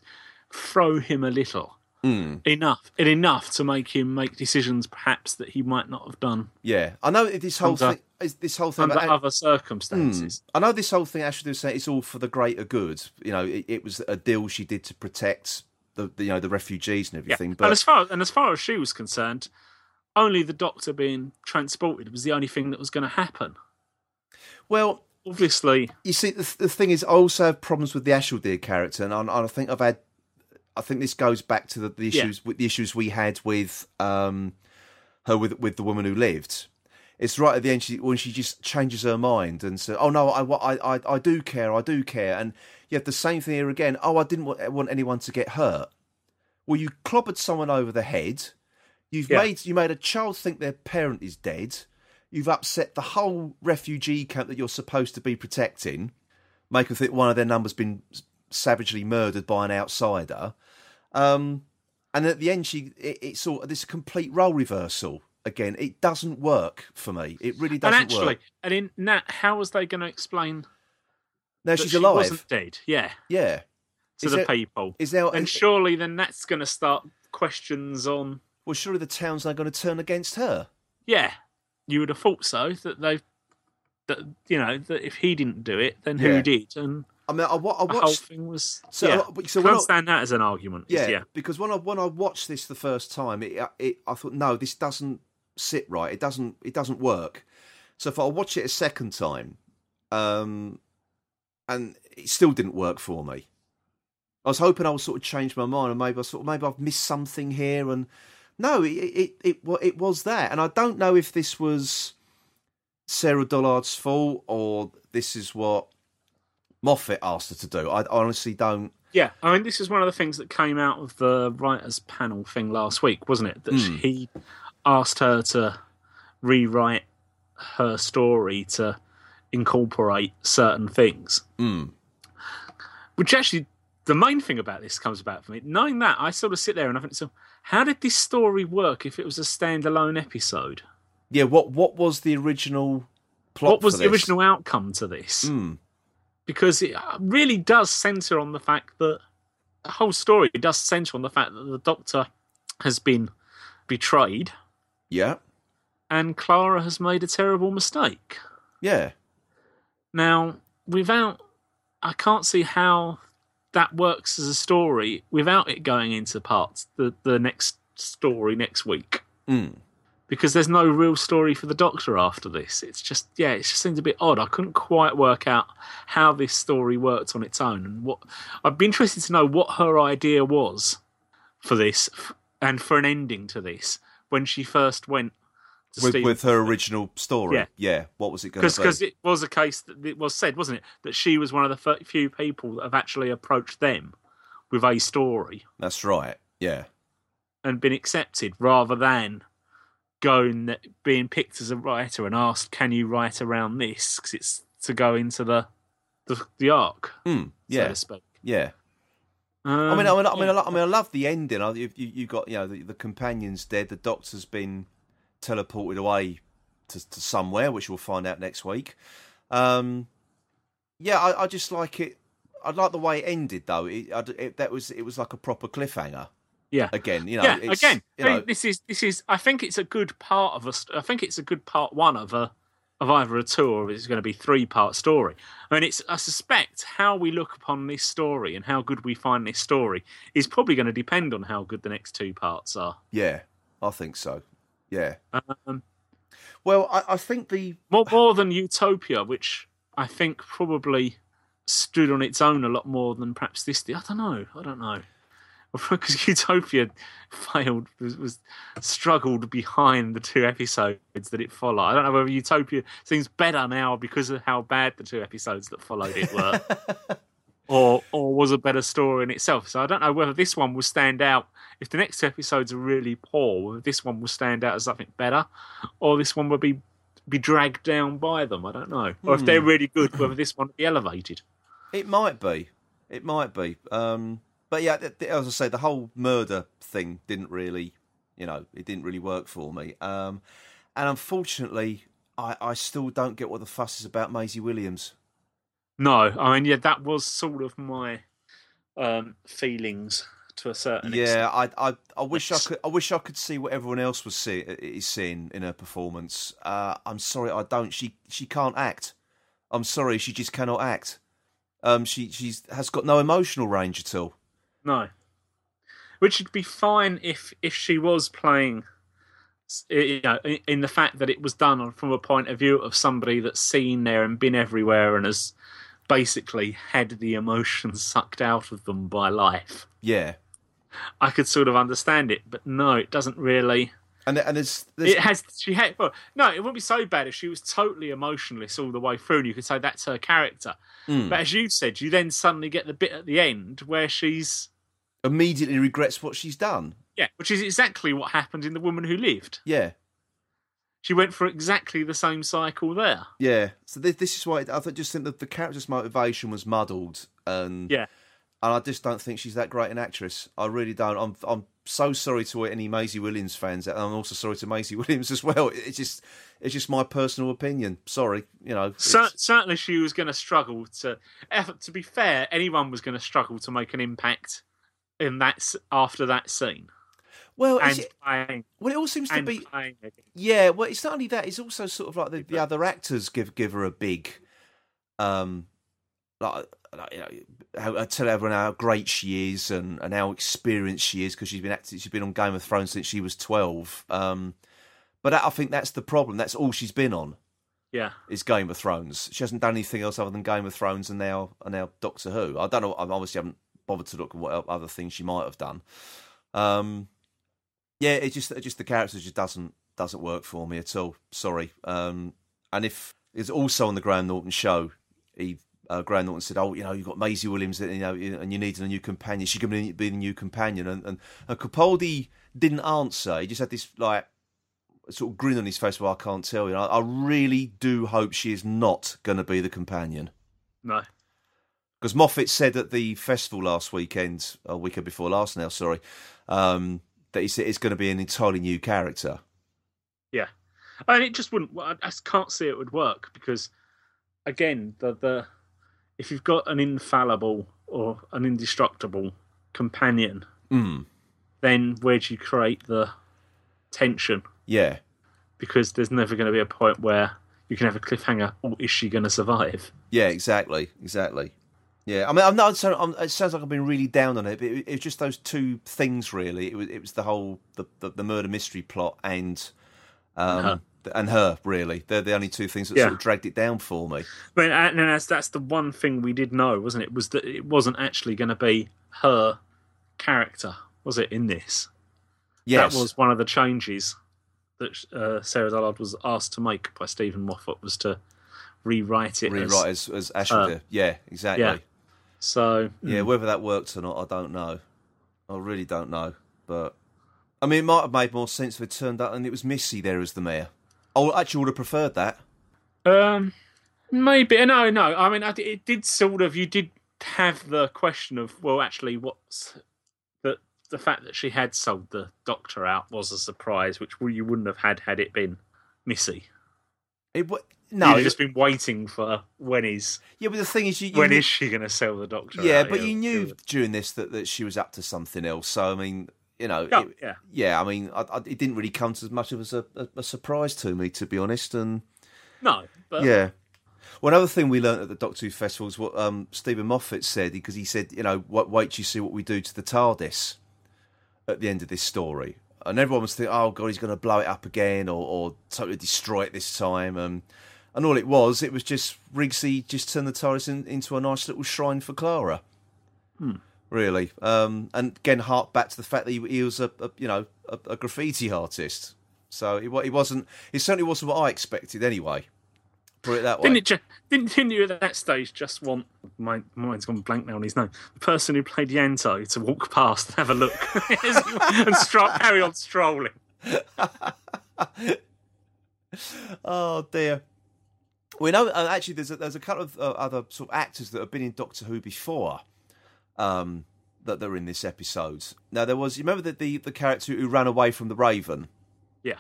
throw him a little. Mm. enough, and enough to make him make decisions perhaps that he might not have done Yeah, I know this whole Under- thing. is This whole thing under about other circumstances. Mm. I know this whole thing. Ashley was saying it's all for the greater good. You know, it, it was a deal she did to protect the, the you know the refugees and Yeah. everything. and But as far and as far as she was concerned, only the doctor being transported was the only thing that was going to happen. well, Obviously, you see, the, the thing is, I also have problems with the Ashildr character, and I, and I think I've had. I think this goes back to the, the Yeah. issues with the issues we had with um, her with with the woman who lived. It's right at the end she, when she just changes her mind and says, "Oh no, I, I, I, I do care, I do care," and you have the same thing here again. Oh, I didn't want, want anyone to get hurt. Well, you clobbered someone over the head. You've Yeah. made you made a child think their parent is dead. You've upset the whole refugee camp that you're supposed to be protecting. Make them think one of their numbers been savagely murdered by an outsider. Um, and at the end, she it, it's sort of this complete role reversal. Again, it doesn't work for me. It really doesn't actually, work. and in Nat, how was they going to explain Now that she's she alive. wasn't dead? Yeah, Yeah. to Is the there- people. Is there? and surely then that's going to start questions on. well, surely the town's not going to turn against her. Yeah, you would have thought so. That they, that you know, that if he didn't do it, then Yeah. who did? And I mean, I, I the whole watched. thing was. So- yeah. so so we're I not- understand that as an argument. Yeah, yeah. because when I when I watched this the first time, it, it I thought no, this doesn't sit right. It doesn't it doesn't work. So if I watch it a second time, um, and it still didn't work for me. I was hoping I would sort of change my mind, and maybe I sort of maybe I've missed something here. And no, it it it, it was there, and I don't know if this was Sarah Dollard's fault or this is what Moffat asked her to do. I honestly don't. Yeah, I mean, this is one of the things that came out of the writers' panel thing last week, wasn't it? That Hmm. he asked her to rewrite her story to incorporate certain things. Mm. Which actually, the main thing about this comes about for me. Knowing that, I sort of sit there and I think, so how did this story work if it was a standalone episode? Yeah, what what was the original plot? what was the original outcome to this? Mm. Because it really does centre on the fact that the whole story does centre on the fact that the Doctor has been betrayed Yeah, and Clara has made a terrible mistake. yeah, Now, without, I can't see how that works as a story without it going into parts the the next story next week. mm. Because there's no real story for the Doctor after this. It's just, yeah, it just seems a bit odd. I couldn't quite work out how this story worked on its own, and what I'd be interested to know what her idea was for this and for an ending to this when she first went With, with her original story. Yeah. yeah. what was it going to be? because it was a case that it was said, wasn't it, that she was one of the f- few people that have actually approached them with a story That's right. Yeah, and been accepted, rather than going being picked as a writer and asked, "Can you write around this?" Because it's to go into the the, the arc, mm. so yeah, to speak. yeah. Um, I mean, I mean, I mean, yeah. I, lo- I mean, I love the ending. I, you, you got you know the, the companion's dead. The doctor's been teleported away to, to somewhere, which we'll find out next week. Um, yeah, I, I just like it. I like the way it ended, though. It, I, it, that was it was like a proper cliffhanger. Yeah. Again, you know, yeah, it's, again, you I know, this is this is. I think it's a good part of a. I think it's a good part one of a of either a two or it's going to be three part story. I mean, it's. I suspect how we look upon this story and how good we find this story is probably going to depend on how good the next two parts are. yeah, I think so. Yeah. Um, Well, I, I think the more more than Utopia, which I think probably stood on its own a lot more than perhaps this. I don't know. I don't know. Because Utopia failed, was, was struggled behind the two episodes that it followed. I don't know whether Utopia seems better now because of how bad the two episodes that followed it were, or or was a better story in itself. So I don't know whether this one will stand out. If the next two episodes are really poor, whether this one will stand out as something better, or this one will be be dragged down by them. I don't know. Or if they're really good, whether this one will be elevated. It might be. It might be. Um, but yeah, as I say, the whole murder thing didn't really, you know, it didn't really work for me. Um, and unfortunately, I, I still don't get what the fuss is about Maisie Williams. No, I mean, yeah, that was sort of my um, feelings to a certain extent. Yeah, I, I, I wish I could. I wish I could see what everyone else was see, is seeing in her performance. Uh, I'm sorry, I don't. She, she can't act. I'm sorry, she just cannot act. Um, she, she's has got no emotional range at all. No. Which would be fine if if she was playing, you know, in- the fact that it was done from a point of view of somebody that's seen there and been everywhere and has basically had the emotions sucked out of them by life. Yeah, I could sort of understand it, but no, it doesn't really. and and there's, there's It has. She had. Well, no, it wouldn't be so bad if she was totally emotionless all the way through, and you could say that's her character. Hmm. But as you said, you then suddenly get the bit at the end where she's immediately regrets what she's done. yeah, which is exactly what happened in the woman who lived. Yeah, She went for exactly the same cycle there. yeah. So this, this is why I just think that the character's motivation was muddled, and Yeah, and I just don't think she's that great an actress. I really don't. I'm I'm so sorry to any Maisie Williams fans, and I'm also sorry to Maisie Williams as well. It's just it's just my personal opinion. Sorry, you know. Cer- certainly she was going to struggle to. To be fair, anyone was going to struggle to make an impact in that after that scene well, is it, playing well, it all seems to be. playing. Yeah, well, it's not only that; it's also sort of like the, the other actors give give her a big, um, like, like you know, how, I tell everyone how great she is and, and how experienced she is because she's been acting, she's been on Game of Thrones since she was twelve. Um, but that, I think that's the problem. That's all she's been on Yeah, is Game of Thrones. She hasn't done anything else other than Game of Thrones and now and now Doctor Who. I don't know. I obviously haven't bothered to look at what other things she might have done. Um, yeah, it just it just the character just doesn't doesn't work for me at all. Sorry. Um, and if it's also on the Graham Norton show, he uh, Graham Norton said, "Oh, you know, you've got Maisie Williams, you know, and you need a new companion. She be be the new companion." And and, and Capaldi didn't answer. He just had this like sort of grin on his face. Well, I can't tell you. I, I really do hope she is not going to be the companion. no, Because Moffat said at the festival last weekend, a weekend before last now, sorry, um, that he said it's going to be an entirely new character. yeah, and it just wouldn't. I can't see it would work because, again, the the if you've got an infallible or an indestructible companion, Mm. then where do you create the tension? Yeah. Because there's never going to be a point where you can have a cliffhanger. Oh, is she going to survive? Yeah, exactly, exactly. Yeah, I mean, I'm not. So I'm, it sounds like I've been really down on it, but it, it was just those two things, really. It was it was the whole the the, the murder mystery plot and um her. and her. Really, they're the only two things that Yeah. sort of dragged it down for me. But and that's that's the one thing we did know, wasn't it? Was that it wasn't actually going to be her character, was it? In this, Yes, that was one of the changes that uh, Sarah Dollard was asked to make by Steven Moffat was to rewrite it. rewrite as as Ashildr. Uh, yeah, exactly. yeah. So Yeah, whether that worked or not, I don't know. I really don't know. But I mean, it might have made more sense if it turned out and it was Missy there as the mayor. I actually would have preferred that. Um, maybe no, no. I mean, it did sort of. You did have the question of, well, actually, what's the the fact that she had sold the doctor out was a surprise, which you wouldn't have had had it been Missy. It No, it- just been waiting for when is yeah, but the thing is, you, you when knew- is she going to sell the doctor? yeah, but you knew during this that, that she was up to something else. So I mean, you know, Yeah, it- yeah. yeah. I mean, I, I, it didn't really come as much of a, a, a surprise to me, to be honest. And No, but yeah. One other thing we learned at the Doctor Who festival is what um, Steven Moffat said, because he said, you know, wait, wait till you see what we do to the TARDIS at the end of this story. And everyone was thinking, oh, God, he's going to blow it up again or, or totally destroy it this time. Um, and all it was, it was just Rigsy just turned the TARDIS in, into a nice little shrine for Clara. Really. Um, and again, hark back to the fact that he, he was a, a you know a, a graffiti artist. So he, wa- he wasn't. He certainly wasn't what I expected anyway. Put it that way. Didn't it? Ju- didn't, didn't you at that stage just want my mind's gone blank now on his name? The person who played Ianto to walk past and have a look and stroll, carry on strolling. Oh dear. We know uh, actually there's a, there's a couple of uh, other sort of actors that have been in Doctor Who before, um, that they're in this episode. Now there was you remember the the, the character who ran away from the Raven. Yeah,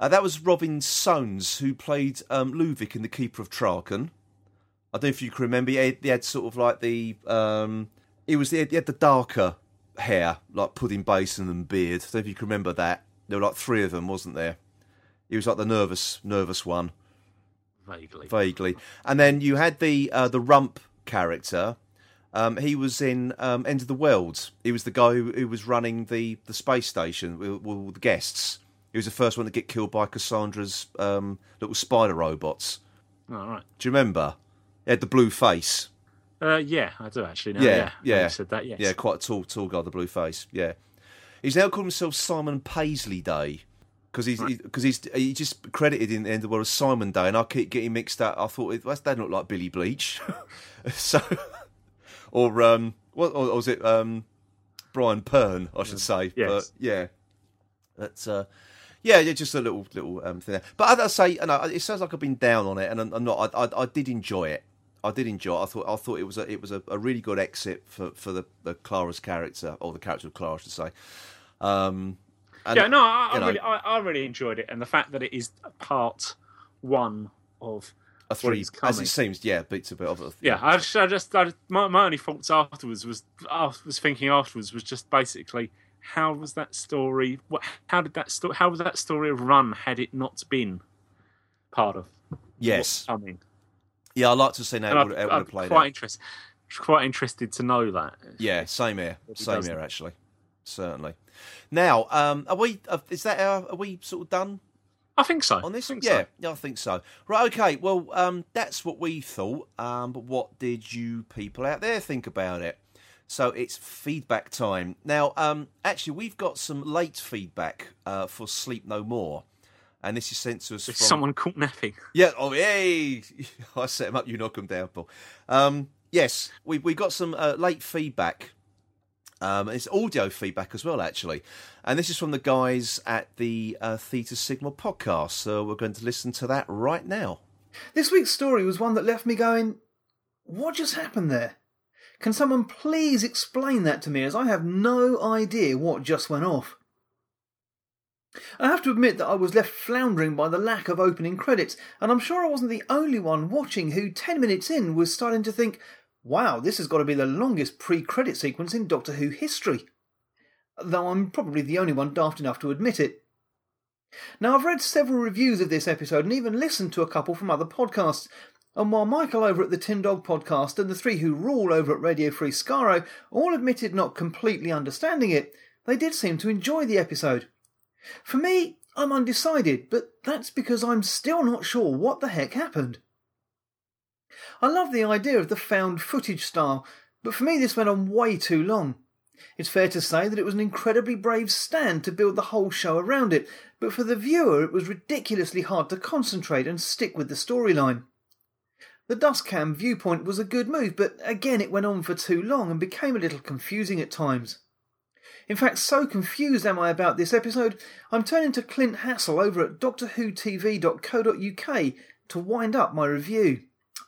Uh, that was Robin Soans who played um, Luvic in The Keeper of Traken. I don't know if you can remember. He had, he had sort of like the um, he was he had, he had the darker hair, like pudding basin and beard. I don't know if you can remember that. There were like three of them, wasn't there? He was like the nervous, nervous one, Vaguely. vaguely. And then you had the uh, the rump character. Um, he was in um, End of the World. He was the guy who, who was running the, the space station with, with all the guests. He was the first one to get killed by Cassandra's um, little spider robots. All right. Do you remember? He had the blue face. Uh, yeah, I do actually. Now. Yeah, yeah, yeah. Said that. Yes. Yeah, quite a tall, tall guy, the blue face. Yeah, he's now called himself Simon Paisley Day because he's because he's he just credited in the end of the world as Simon Day, and I keep getting mixed up. I thought that doesn't look like Billy Bleach, so or um, what or, was it um, Brian Pern? I should say. Yes. But yeah, that's uh. Yeah, yeah, just a little little um, thing. There. But as I say, you know, it sounds like I've been down on it, and I'm, I'm not. I, I, I did enjoy it. I did enjoy. It. I thought I thought it was a it was a, a really good exit for for the, the Clara's character or the character of Clara, I should say. Um, and, yeah, no, I, I really, I, I really enjoyed it, and the fact that it is part one of a three as it seems. Yeah, beats a bit of a Yeah, I just, I just, I, my, my only thoughts afterwards was, I was thinking afterwards was just basically, how was that story? What, how did that story? How was that story have run had it not been part of yes. what's coming? Yeah, I like to see how And it would, have played quite interested, quite interested to know that. Yeah, same here, same doesn't. here actually, certainly. Now, um, are we? uh, Is that our? Are we sort of done I think so. on this? Think yeah, so. yeah, I think so. Right, okay. Well, um, that's what we thought. Um, but what did you people out there think about it? So it's feedback time now. Um, actually, we've got some late feedback uh, for Sleep No More, and this is sent to us from someone caught napping. yeah. Oh, hey! I set him up. You knock him down, Paul. Um, yes, we we got some uh, late feedback. Um, it's audio feedback as well, actually, and this is from the guys at the uh, Theta Sigma podcast. So we're going to listen to that right now. This week's story was one that left me going, What just happened there? Can someone please explain that to me, as I have no idea what just went off? I have to admit that I was left floundering by the lack of opening credits, and I'm sure I wasn't the only one watching who, 10 minutes in, was starting to think, wow, this has got to be the longest pre credit sequence in Doctor Who history. Though I'm probably the only one daft enough to admit it. Now, I've read several reviews of this episode and even listened to a couple from other podcasts. And while Michael over at the Tin Dog podcast and the three who rule over at Radio Free Skaro all admitted not completely understanding it, they did seem to enjoy the episode. For me, I'm undecided, but that's because I'm still not sure what the heck happened. I love the idea of the found footage style, but for me this went on way too long. It's fair to say that it was an incredibly brave stand to build the whole show around it, but for the viewer it was ridiculously hard to concentrate and stick with the storyline. The dust cam viewpoint was a good move, but again it went on for too long and became a little confusing at times. In fact, so confused am I about this episode, I'm turning to Clint Hassell over at DoctorWhoTV.co.uk to wind up my review.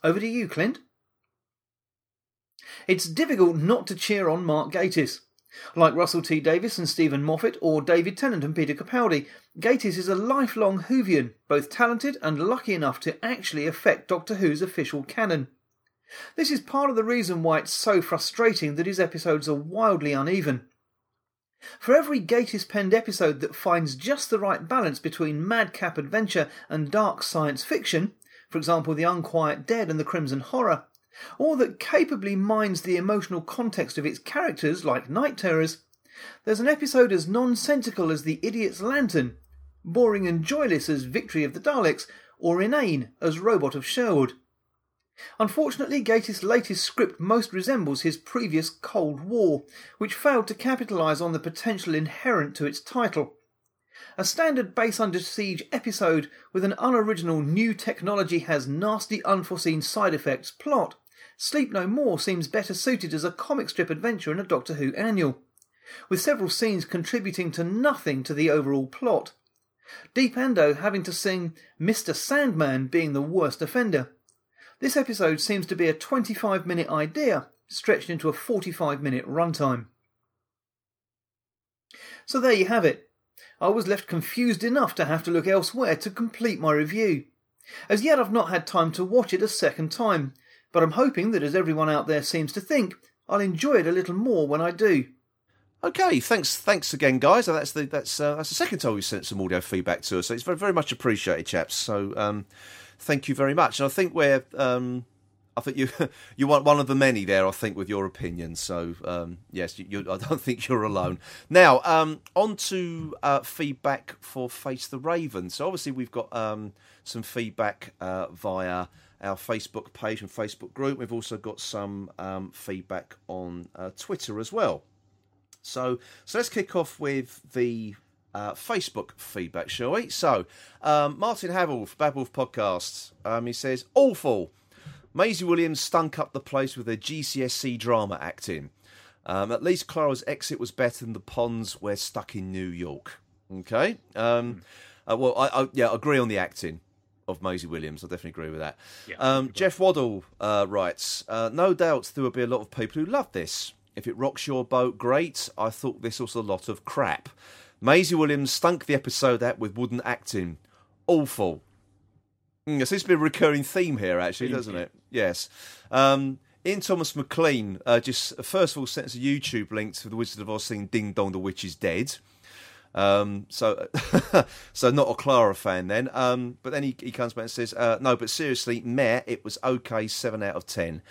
Over to you, Clint. It's difficult not to cheer on Mark Gatiss. Like Russell T Davies and Steven Moffat, or David Tennant and Peter Capaldi, Gatiss is a lifelong Whovian, both talented and lucky enough to actually affect Doctor Who's official canon. This is part of the reason why it's so frustrating that his episodes are wildly uneven. For every Gatiss penned episode that finds just the right balance between madcap adventure and dark science fiction, for example, The Unquiet Dead and The Crimson Horror, or that capably mines the emotional context of its characters, like Night Terrors, there's an episode as nonsensical as The Idiot's Lantern, boring and joyless as Victory of the Daleks, or inane as Robot of Sherwood. Unfortunately, Gatiss' latest script most resembles his previous Cold War, which failed to capitalise on the potential inherent to its title. A standard base under siege episode with an unoriginal new technology has nasty unforeseen side effects plot. Sleep No More seems better suited as a comic strip adventure in a Doctor Who annual, with several scenes contributing to nothing to the overall plot. Deep-Ando having to sing Mr. Sandman being the worst offender. This episode seems to be a 25 minute idea stretched into a 45 minute runtime. So there you have it. I was left confused enough to have to look elsewhere to complete my review. As yet, I've not had time to watch it a second time, but I'm hoping that as everyone out there seems to think, I'll enjoy it a little more when I do. Okay, thanks, thanks again, guys. That's the that's uh, that's the second time we've sent some audio feedback to us, so it's very very much appreciated, chaps. So um, thank you very much. And I think we're um, I think you you want one of the many there. I think with your opinion. So um, yes, you, you, I don't think you're alone. Now um, on to uh, feedback for Face the Raven. So obviously we've got um, some feedback uh, via our Facebook page and Facebook group. We've also got some um, feedback on uh, Twitter as well. So, so let's kick off with the uh, Facebook feedback, shall we? So, um, Martin Havelf, Bad Wolf Podcast, um, he says, awful. Maisie Williams stunk up the place with her GCSE drama acting. Um, at least Clara's exit was better than the ponds we're stuck in New York. Okay. Um, uh, well, I, I yeah, I agree on the acting of Maisie Williams. I definitely agree with that. Yeah, um, Jeff Waddle uh, writes, uh, no doubt there will be a lot of people who love this. If it rocks your boat, great. I thought this was a lot of crap. Maisie Williams stunk the episode out with wooden acting. Awful. Mm, there seems to be a recurring theme here, actually, doesn't it? Yes. Um, Ian Thomas McLean, uh, just first of all, sent us a YouTube link to the Wizard of Oz singing "Ding Dong, the Witch is Dead." Um, so, so not a Clara fan then. Um, but then he, he comes back and says, uh, "No, but seriously, meh, it was okay, seven out of ten.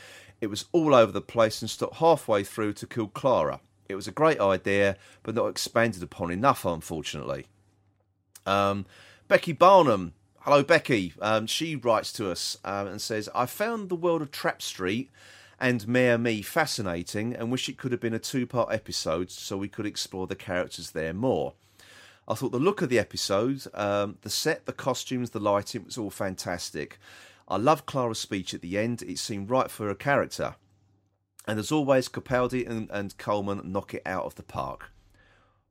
It was all over the place and stopped halfway through to kill Clara. It was a great idea, but not expanded upon enough, unfortunately." Um, Becky Barnum, hello Becky. Um, she writes to us um, and says, "I found the world of Trap Street." and Mayor Me fascinating and wish it could have been a two part episode so we could explore the characters there more. I thought the look of the episode, um, the set, the costumes, the lighting was all fantastic. I loved Clara's speech at the end, it seemed right for her character. And as always, Capaldi and, and Coleman knock it out of the park.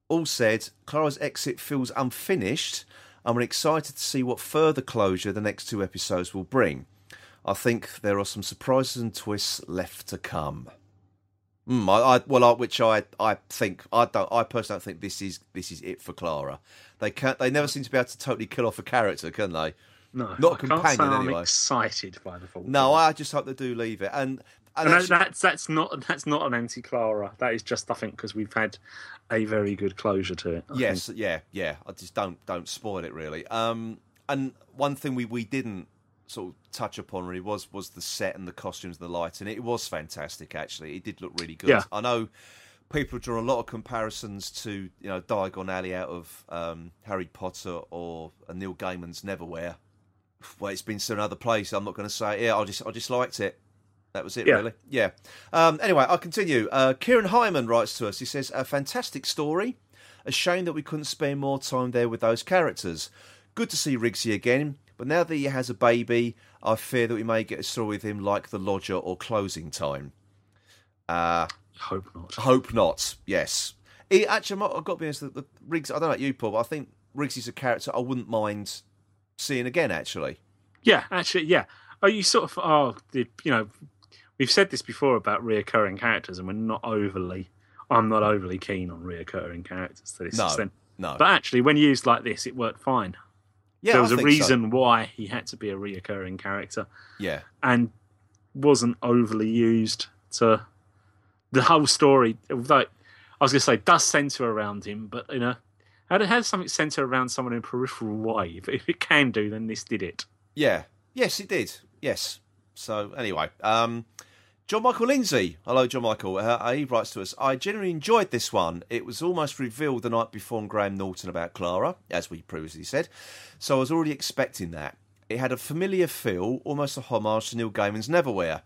All said, Clara's exit feels unfinished, and we're excited to see what further closure the next two episodes will bring. I think there are some surprises and twists left to come. Mm, I, I, well, I, which I, I think I don't. I personally don't think this is this is it for Clara. They can't. They never seem to be able to totally kill off a character, can they? No, Not a companion, say I'm anyway. excited by the full. No, I just hope they do leave it. And, and And that, that's that's not that's not an anti-Clara. That is just I think because we've had a very good closure to it. I yes, yeah, yeah. I just don't don't spoil it really. Um, and one thing we we didn't sort of touch upon really was was the set and the costumes and the lighting. It was fantastic actually. It did look really good. Yeah. I know people draw a lot of comparisons to you know Diagon Alley out of um, Harry Potter or uh, Neil Gaiman's Neverwhere. Well, it's been to another place. I'm not going to say. it. Yeah, I just I just liked it. That was it, Yeah. really. Yeah. Um, anyway, I'll continue. Uh, Kieran Hyman writes to us. He says, "A fantastic story. A shame that we couldn't spend more time there with those characters. Good to see Rigsy again, but now that he has a baby, I fear that we may get a story with him like The Lodger or Closing Time. Uh, hope not. hope not. Yes. He, actually, I've got to be honest. The, the Riggs. I don't know about you, Paul, but I think Rigsy's a character I wouldn't mind seeing again. Actually, Yeah, actually, yeah. Oh, you sort of oh, the, you know, we've said this before about reoccurring characters, and we're not overly. I'm not overly keen on reoccurring characters to this No, extent. no. But actually, when used like this, it worked fine. yeah, there was a think so. reason why he had to be a reoccurring character, Yeah, and wasn't overly used to the whole story. Although I was going to say does centre around him, but you know, had it had something centre around someone in a peripheral way. If, if it can do, then this did it. yeah, yes, it did. Yes. So anyway, um, John Michael Lindsay. Hello, John Michael. Uh, he writes to us. I genuinely enjoyed this one. It was almost revealed the night before on Graham Norton about Clara, as we previously said. So I was already expecting that. It had a familiar feel, almost a homage to Neil Gaiman's Neverwhere.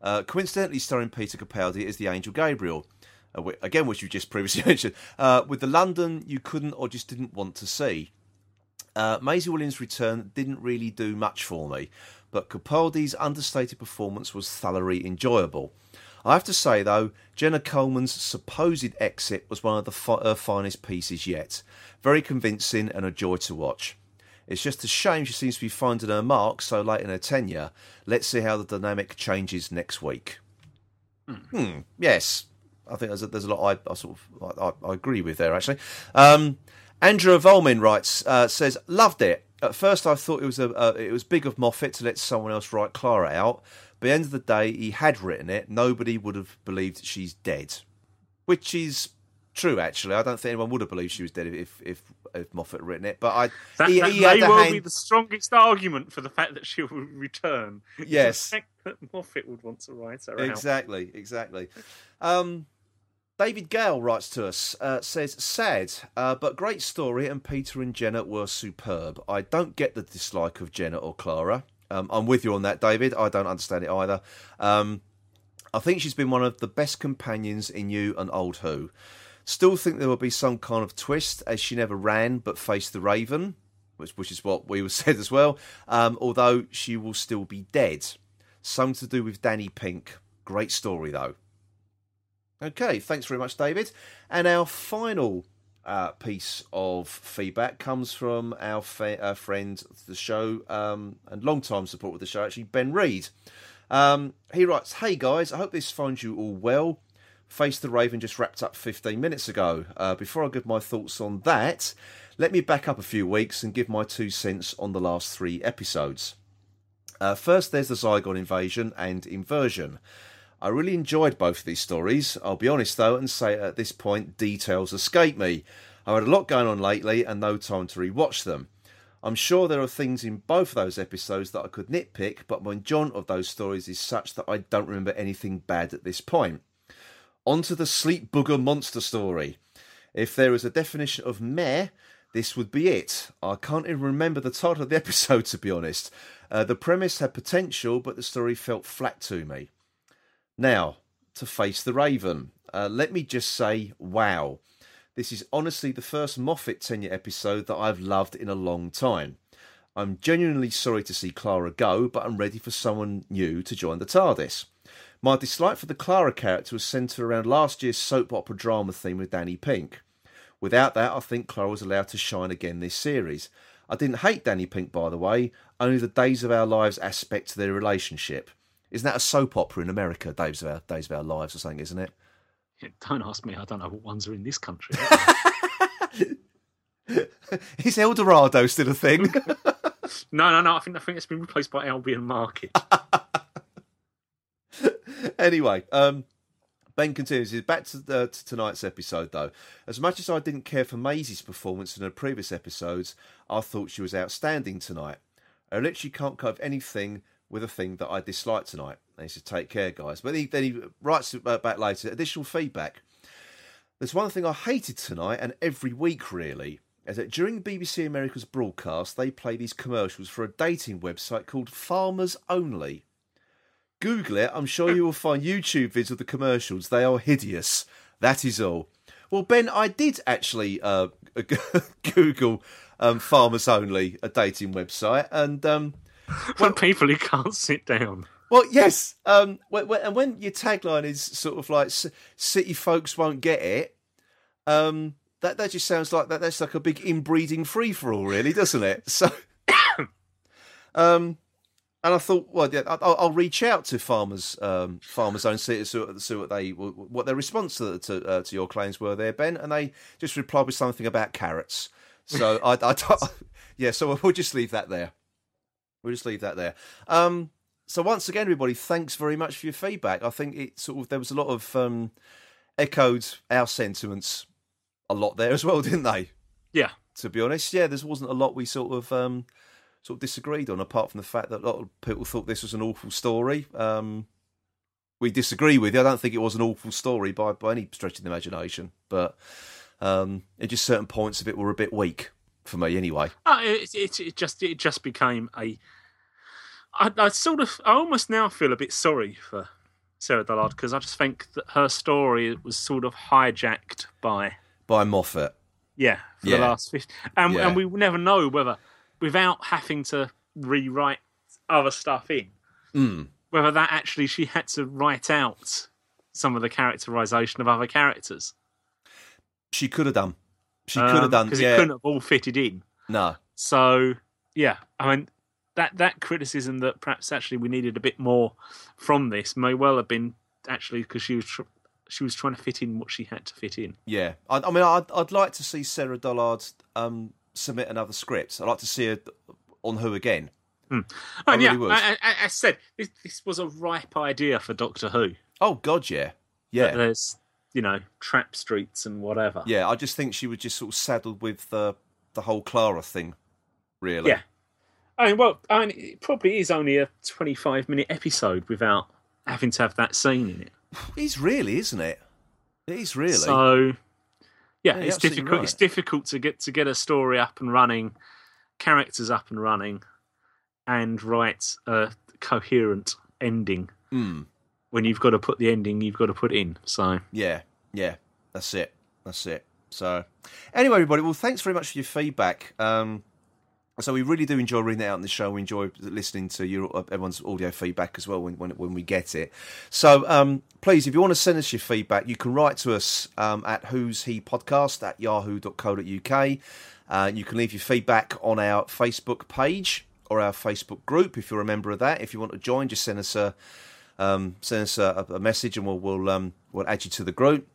Uh, coincidentally, starring Peter Capaldi as the Angel Gabriel. Uh, again, which you just previously mentioned, uh, with the London you couldn't or just didn't want to see. Uh, Maisie Williams' return didn't really do much for me, but Capaldi's understated performance was thoroughly enjoyable. I have to say, though, Jenna Coleman's supposed exit was one of the fi- her finest pieces yet. Very convincing and a joy to watch. It's just a shame she seems to be finding her mark so late in her tenure. Let's see how the dynamic changes next week. Hmm. Yes, I think there's a, there's a lot I, I sort of I, I agree with there actually. Um, Andrew Volmin writes uh, says loved it. At first, I thought it was a uh, it was big of Moffat to let someone else write Clara out. But at the end of the day, he had written it. Nobody would have believed she's dead, which is true. Actually, I don't think anyone would have believed she was dead if if, if Moffat had written it. But I, That, he, that he may had well hand. be the strongest argument for the fact that she will return. Yes. fact that Moffat would want to write her out. Exactly, exactly. Um, David Gale writes to us, uh, says, sad, uh, but great story, and Peter and Jenna were superb. I don't get the dislike of Jenna or Clara. Um, I'm with you on that, David. I don't understand it either. Um, I think she's been one of the best companions in You and Old Who. Still think there will be some kind of twist, as she never ran but faced the Raven, which, which is what we were said as well, um, although she will still be dead. Something to do with Danny Pink. Great story, though. Okay, thanks very much, David. And our final uh, piece of feedback comes from our fa- uh, friend of the show um, and long-time support with the show, actually, Ben Reed. Um, he writes, Hey guys, I hope this finds you all well. Face the Raven just wrapped up 15 minutes ago. Uh, before I give my thoughts on that, let me back up a few weeks and give my two cents on the last three episodes. Uh, first, there's the Zygon invasion and inversion. I really enjoyed both of these stories. I'll be honest though and say at this point details escape me. I've had a lot going on lately and no time to rewatch them. I'm sure there are things in both of those episodes that I could nitpick, but my jaunt of those stories is such that I don't remember anything bad at this point. On to the Sleep Booger monster story. If there is a definition of meh, this would be it. I can't even remember the title of the episode, to be honest. Uh, the premise had potential, but the story felt flat to me. Now, to Face the Raven. Uh, let me just say, wow. This is honestly the first Moffat tenure episode that I've loved in a long time. I'm genuinely sorry to see Clara go, but I'm ready for someone new to join the TARDIS. My dislike for the Clara character was centred around last year's soap opera drama theme with Danny Pink. Without that, I think Clara was allowed to shine again this series. I didn't hate Danny Pink, by the way, only the Days of Our Lives aspect to their relationship. Isn't that a soap opera in America, Days of Our, Days of Our Lives or something, isn't it? Don't ask me. I don't know what ones are in this country. Is Eldorado still a thing? no, no, no. I think I think it's been replaced by Albion Market. anyway, um, Ben continues. Back to, uh, to tonight's episode, though. As much as I didn't care for Maisie's performance in her previous episodes, I thought she was outstanding tonight. I literally can't cope anything with a thing that I dislike tonight. And he says, "Take care, guys." But he, then he writes back later. Additional feedback. There's one thing I hated tonight, and every week really, is that during BBC America's broadcast, they play these commercials for a dating website called Farmers Only. Google it. I'm sure you will find YouTube vids of the commercials. They are hideous. That is all. Well, Ben, I did actually uh, Google um, Farmers Only, a dating website, and um, For people who can't sit down. well, yes. Um, when, when, and when your tagline is sort of like "City folks won't get it," um, that that just sounds like that. That's like a big inbreeding free for all, really, doesn't it? So, um, and I thought, well, yeah, I'll, I'll reach out to farmers, um, farmers own see, see, what- see what they what their response to to, uh, to your claims were there, Ben, and they just replied with something about carrots. So I, I, yeah, so we'll just leave that there. We'll just leave that there. Um, so once again, everybody, thanks very much for your feedback. I think it sort of there was a lot of um, echoed our sentiments a lot there as well, didn't they? Yeah. To be honest, yeah, there wasn't a lot we sort of um, sort of disagreed on, apart from the fact that a lot of people thought this was an awful story. Um, we disagree with you. I don't think it was an awful story by by any stretch of the imagination, but um, it just certain points of it were a bit weak for me, anyway. Uh, it, it, it just it just became a. I, I sort of I almost now feel a bit sorry for Sarah Dollard because I just think that her story was sort of hijacked by By Moffat, yeah for Yeah. the last 50, and Yeah. and we never know whether without having to rewrite other stuff in Mm. whether that actually she had to write out some of the characterization of other characters she could have done. She could have done. because Yeah, Um, it couldn't have all fitted in. no, So yeah, I mean that that criticism that perhaps actually we needed a bit more from this may well have been actually because she was tr- she was trying to fit in what she had to fit in. yeah. I, I mean, I'd, I'd like to see Sarah Dollard um, submit another script. I'd like to see her on Who again. And really yeah, would. I, I, I said this, this was a ripe idea for Doctor Who. Oh God, yeah, yeah, There's you know, trap streets and whatever. Yeah, I just think she was just sort of saddled with the the whole Clara thing. Really. Yeah. I mean, well, I mean, it probably is only a 25 minute episode without having to have that scene in it. It is really, isn't it? It is really. So, yeah, Yeah, it's difficult. It's difficult to get to get a story up and running, characters up and running, and write a coherent ending. Mm. When you've got to put the ending, you've got to put in. So, Yeah, yeah, that's it. That's it. So, anyway, everybody, well, thanks very much for your feedback. Um, so we really do enjoy reading it out on the show. We enjoy listening to your everyone's audio feedback as well when when, when we get it. So um, please, if you want to send us your feedback, you can write to us um, at who's he podcast at yahoo.co.uk. Uh, you can leave your feedback on our Facebook page or our Facebook group if you're a member of that. If you want to join, just send us a um, send us a, a message and we'll we'll um, we'll add you to the group.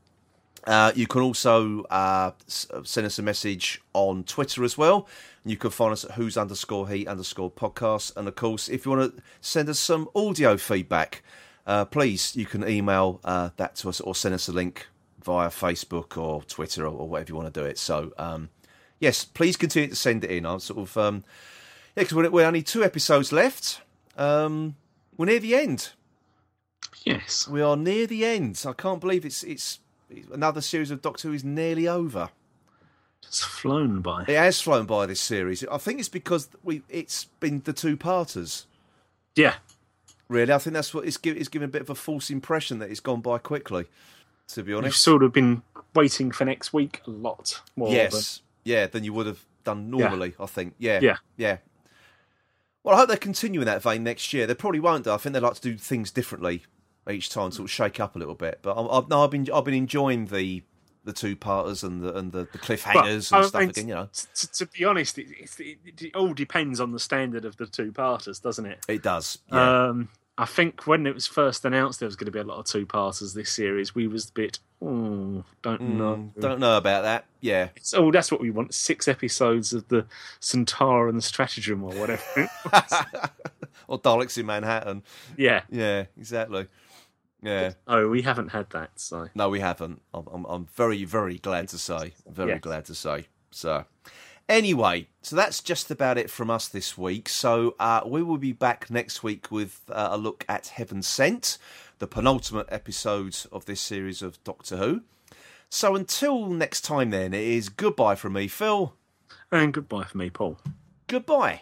Uh, you can also uh, send us a message on Twitter as well. You can find us at who's underscore he underscore podcast. And of course, if you want to send us some audio feedback, uh, please you can email uh, that to us or send us a link via Facebook or Twitter or, or whatever you want to do it. So um, yes, please continue to send it in. I'm sort of um, yeah, because we're, we're only two episodes left. Um, we're near the end. Yes. We are near the end. I can't believe it's it's another series of Doctor Who is nearly over. It's flown by. It has flown by this series. I think it's because we it's been the two parters. Yeah. Really, I think that's what it's, give, it's given a bit of a false impression that it's gone by quickly. To be honest. We've sort of been waiting for next week a lot more. yes, yeah, than you would have done normally. I think, yeah, Yeah. yeah. Well, I hope they continue in that vein next year. They probably won't. I think they like to do things differently each time, sort of shake up a little bit. But I, I've, no, I've been I've been enjoying the the two parters and the and the, the But, cliffhangers I and stuff mean, again. You know, t- t- to be honest, it, it, it, all depends on the standard of the two parters, doesn't it? it does. Yeah. Um, I think when it was first announced there was going to be a lot of two parters this series, we was a bit, oh, don't know. Mm, don't know about that. Yeah, It's, oh, that's what we want. Six episodes of the Centaur and the Stratagem or whatever. or Daleks in Manhattan. yeah. Yeah, exactly. Yeah. Oh, we haven't had that, so. No, we haven't. I'm, I'm, I'm very, very glad to say. Very Yes. glad to say. So, anyway, so that's just about it from us this week. So, uh, we will be back next week with uh, a look at Heaven Sent, the penultimate episode of this series of Doctor Who. So, until next time, then, it is goodbye from me, Phil. And goodbye for me, Paul. Goodbye.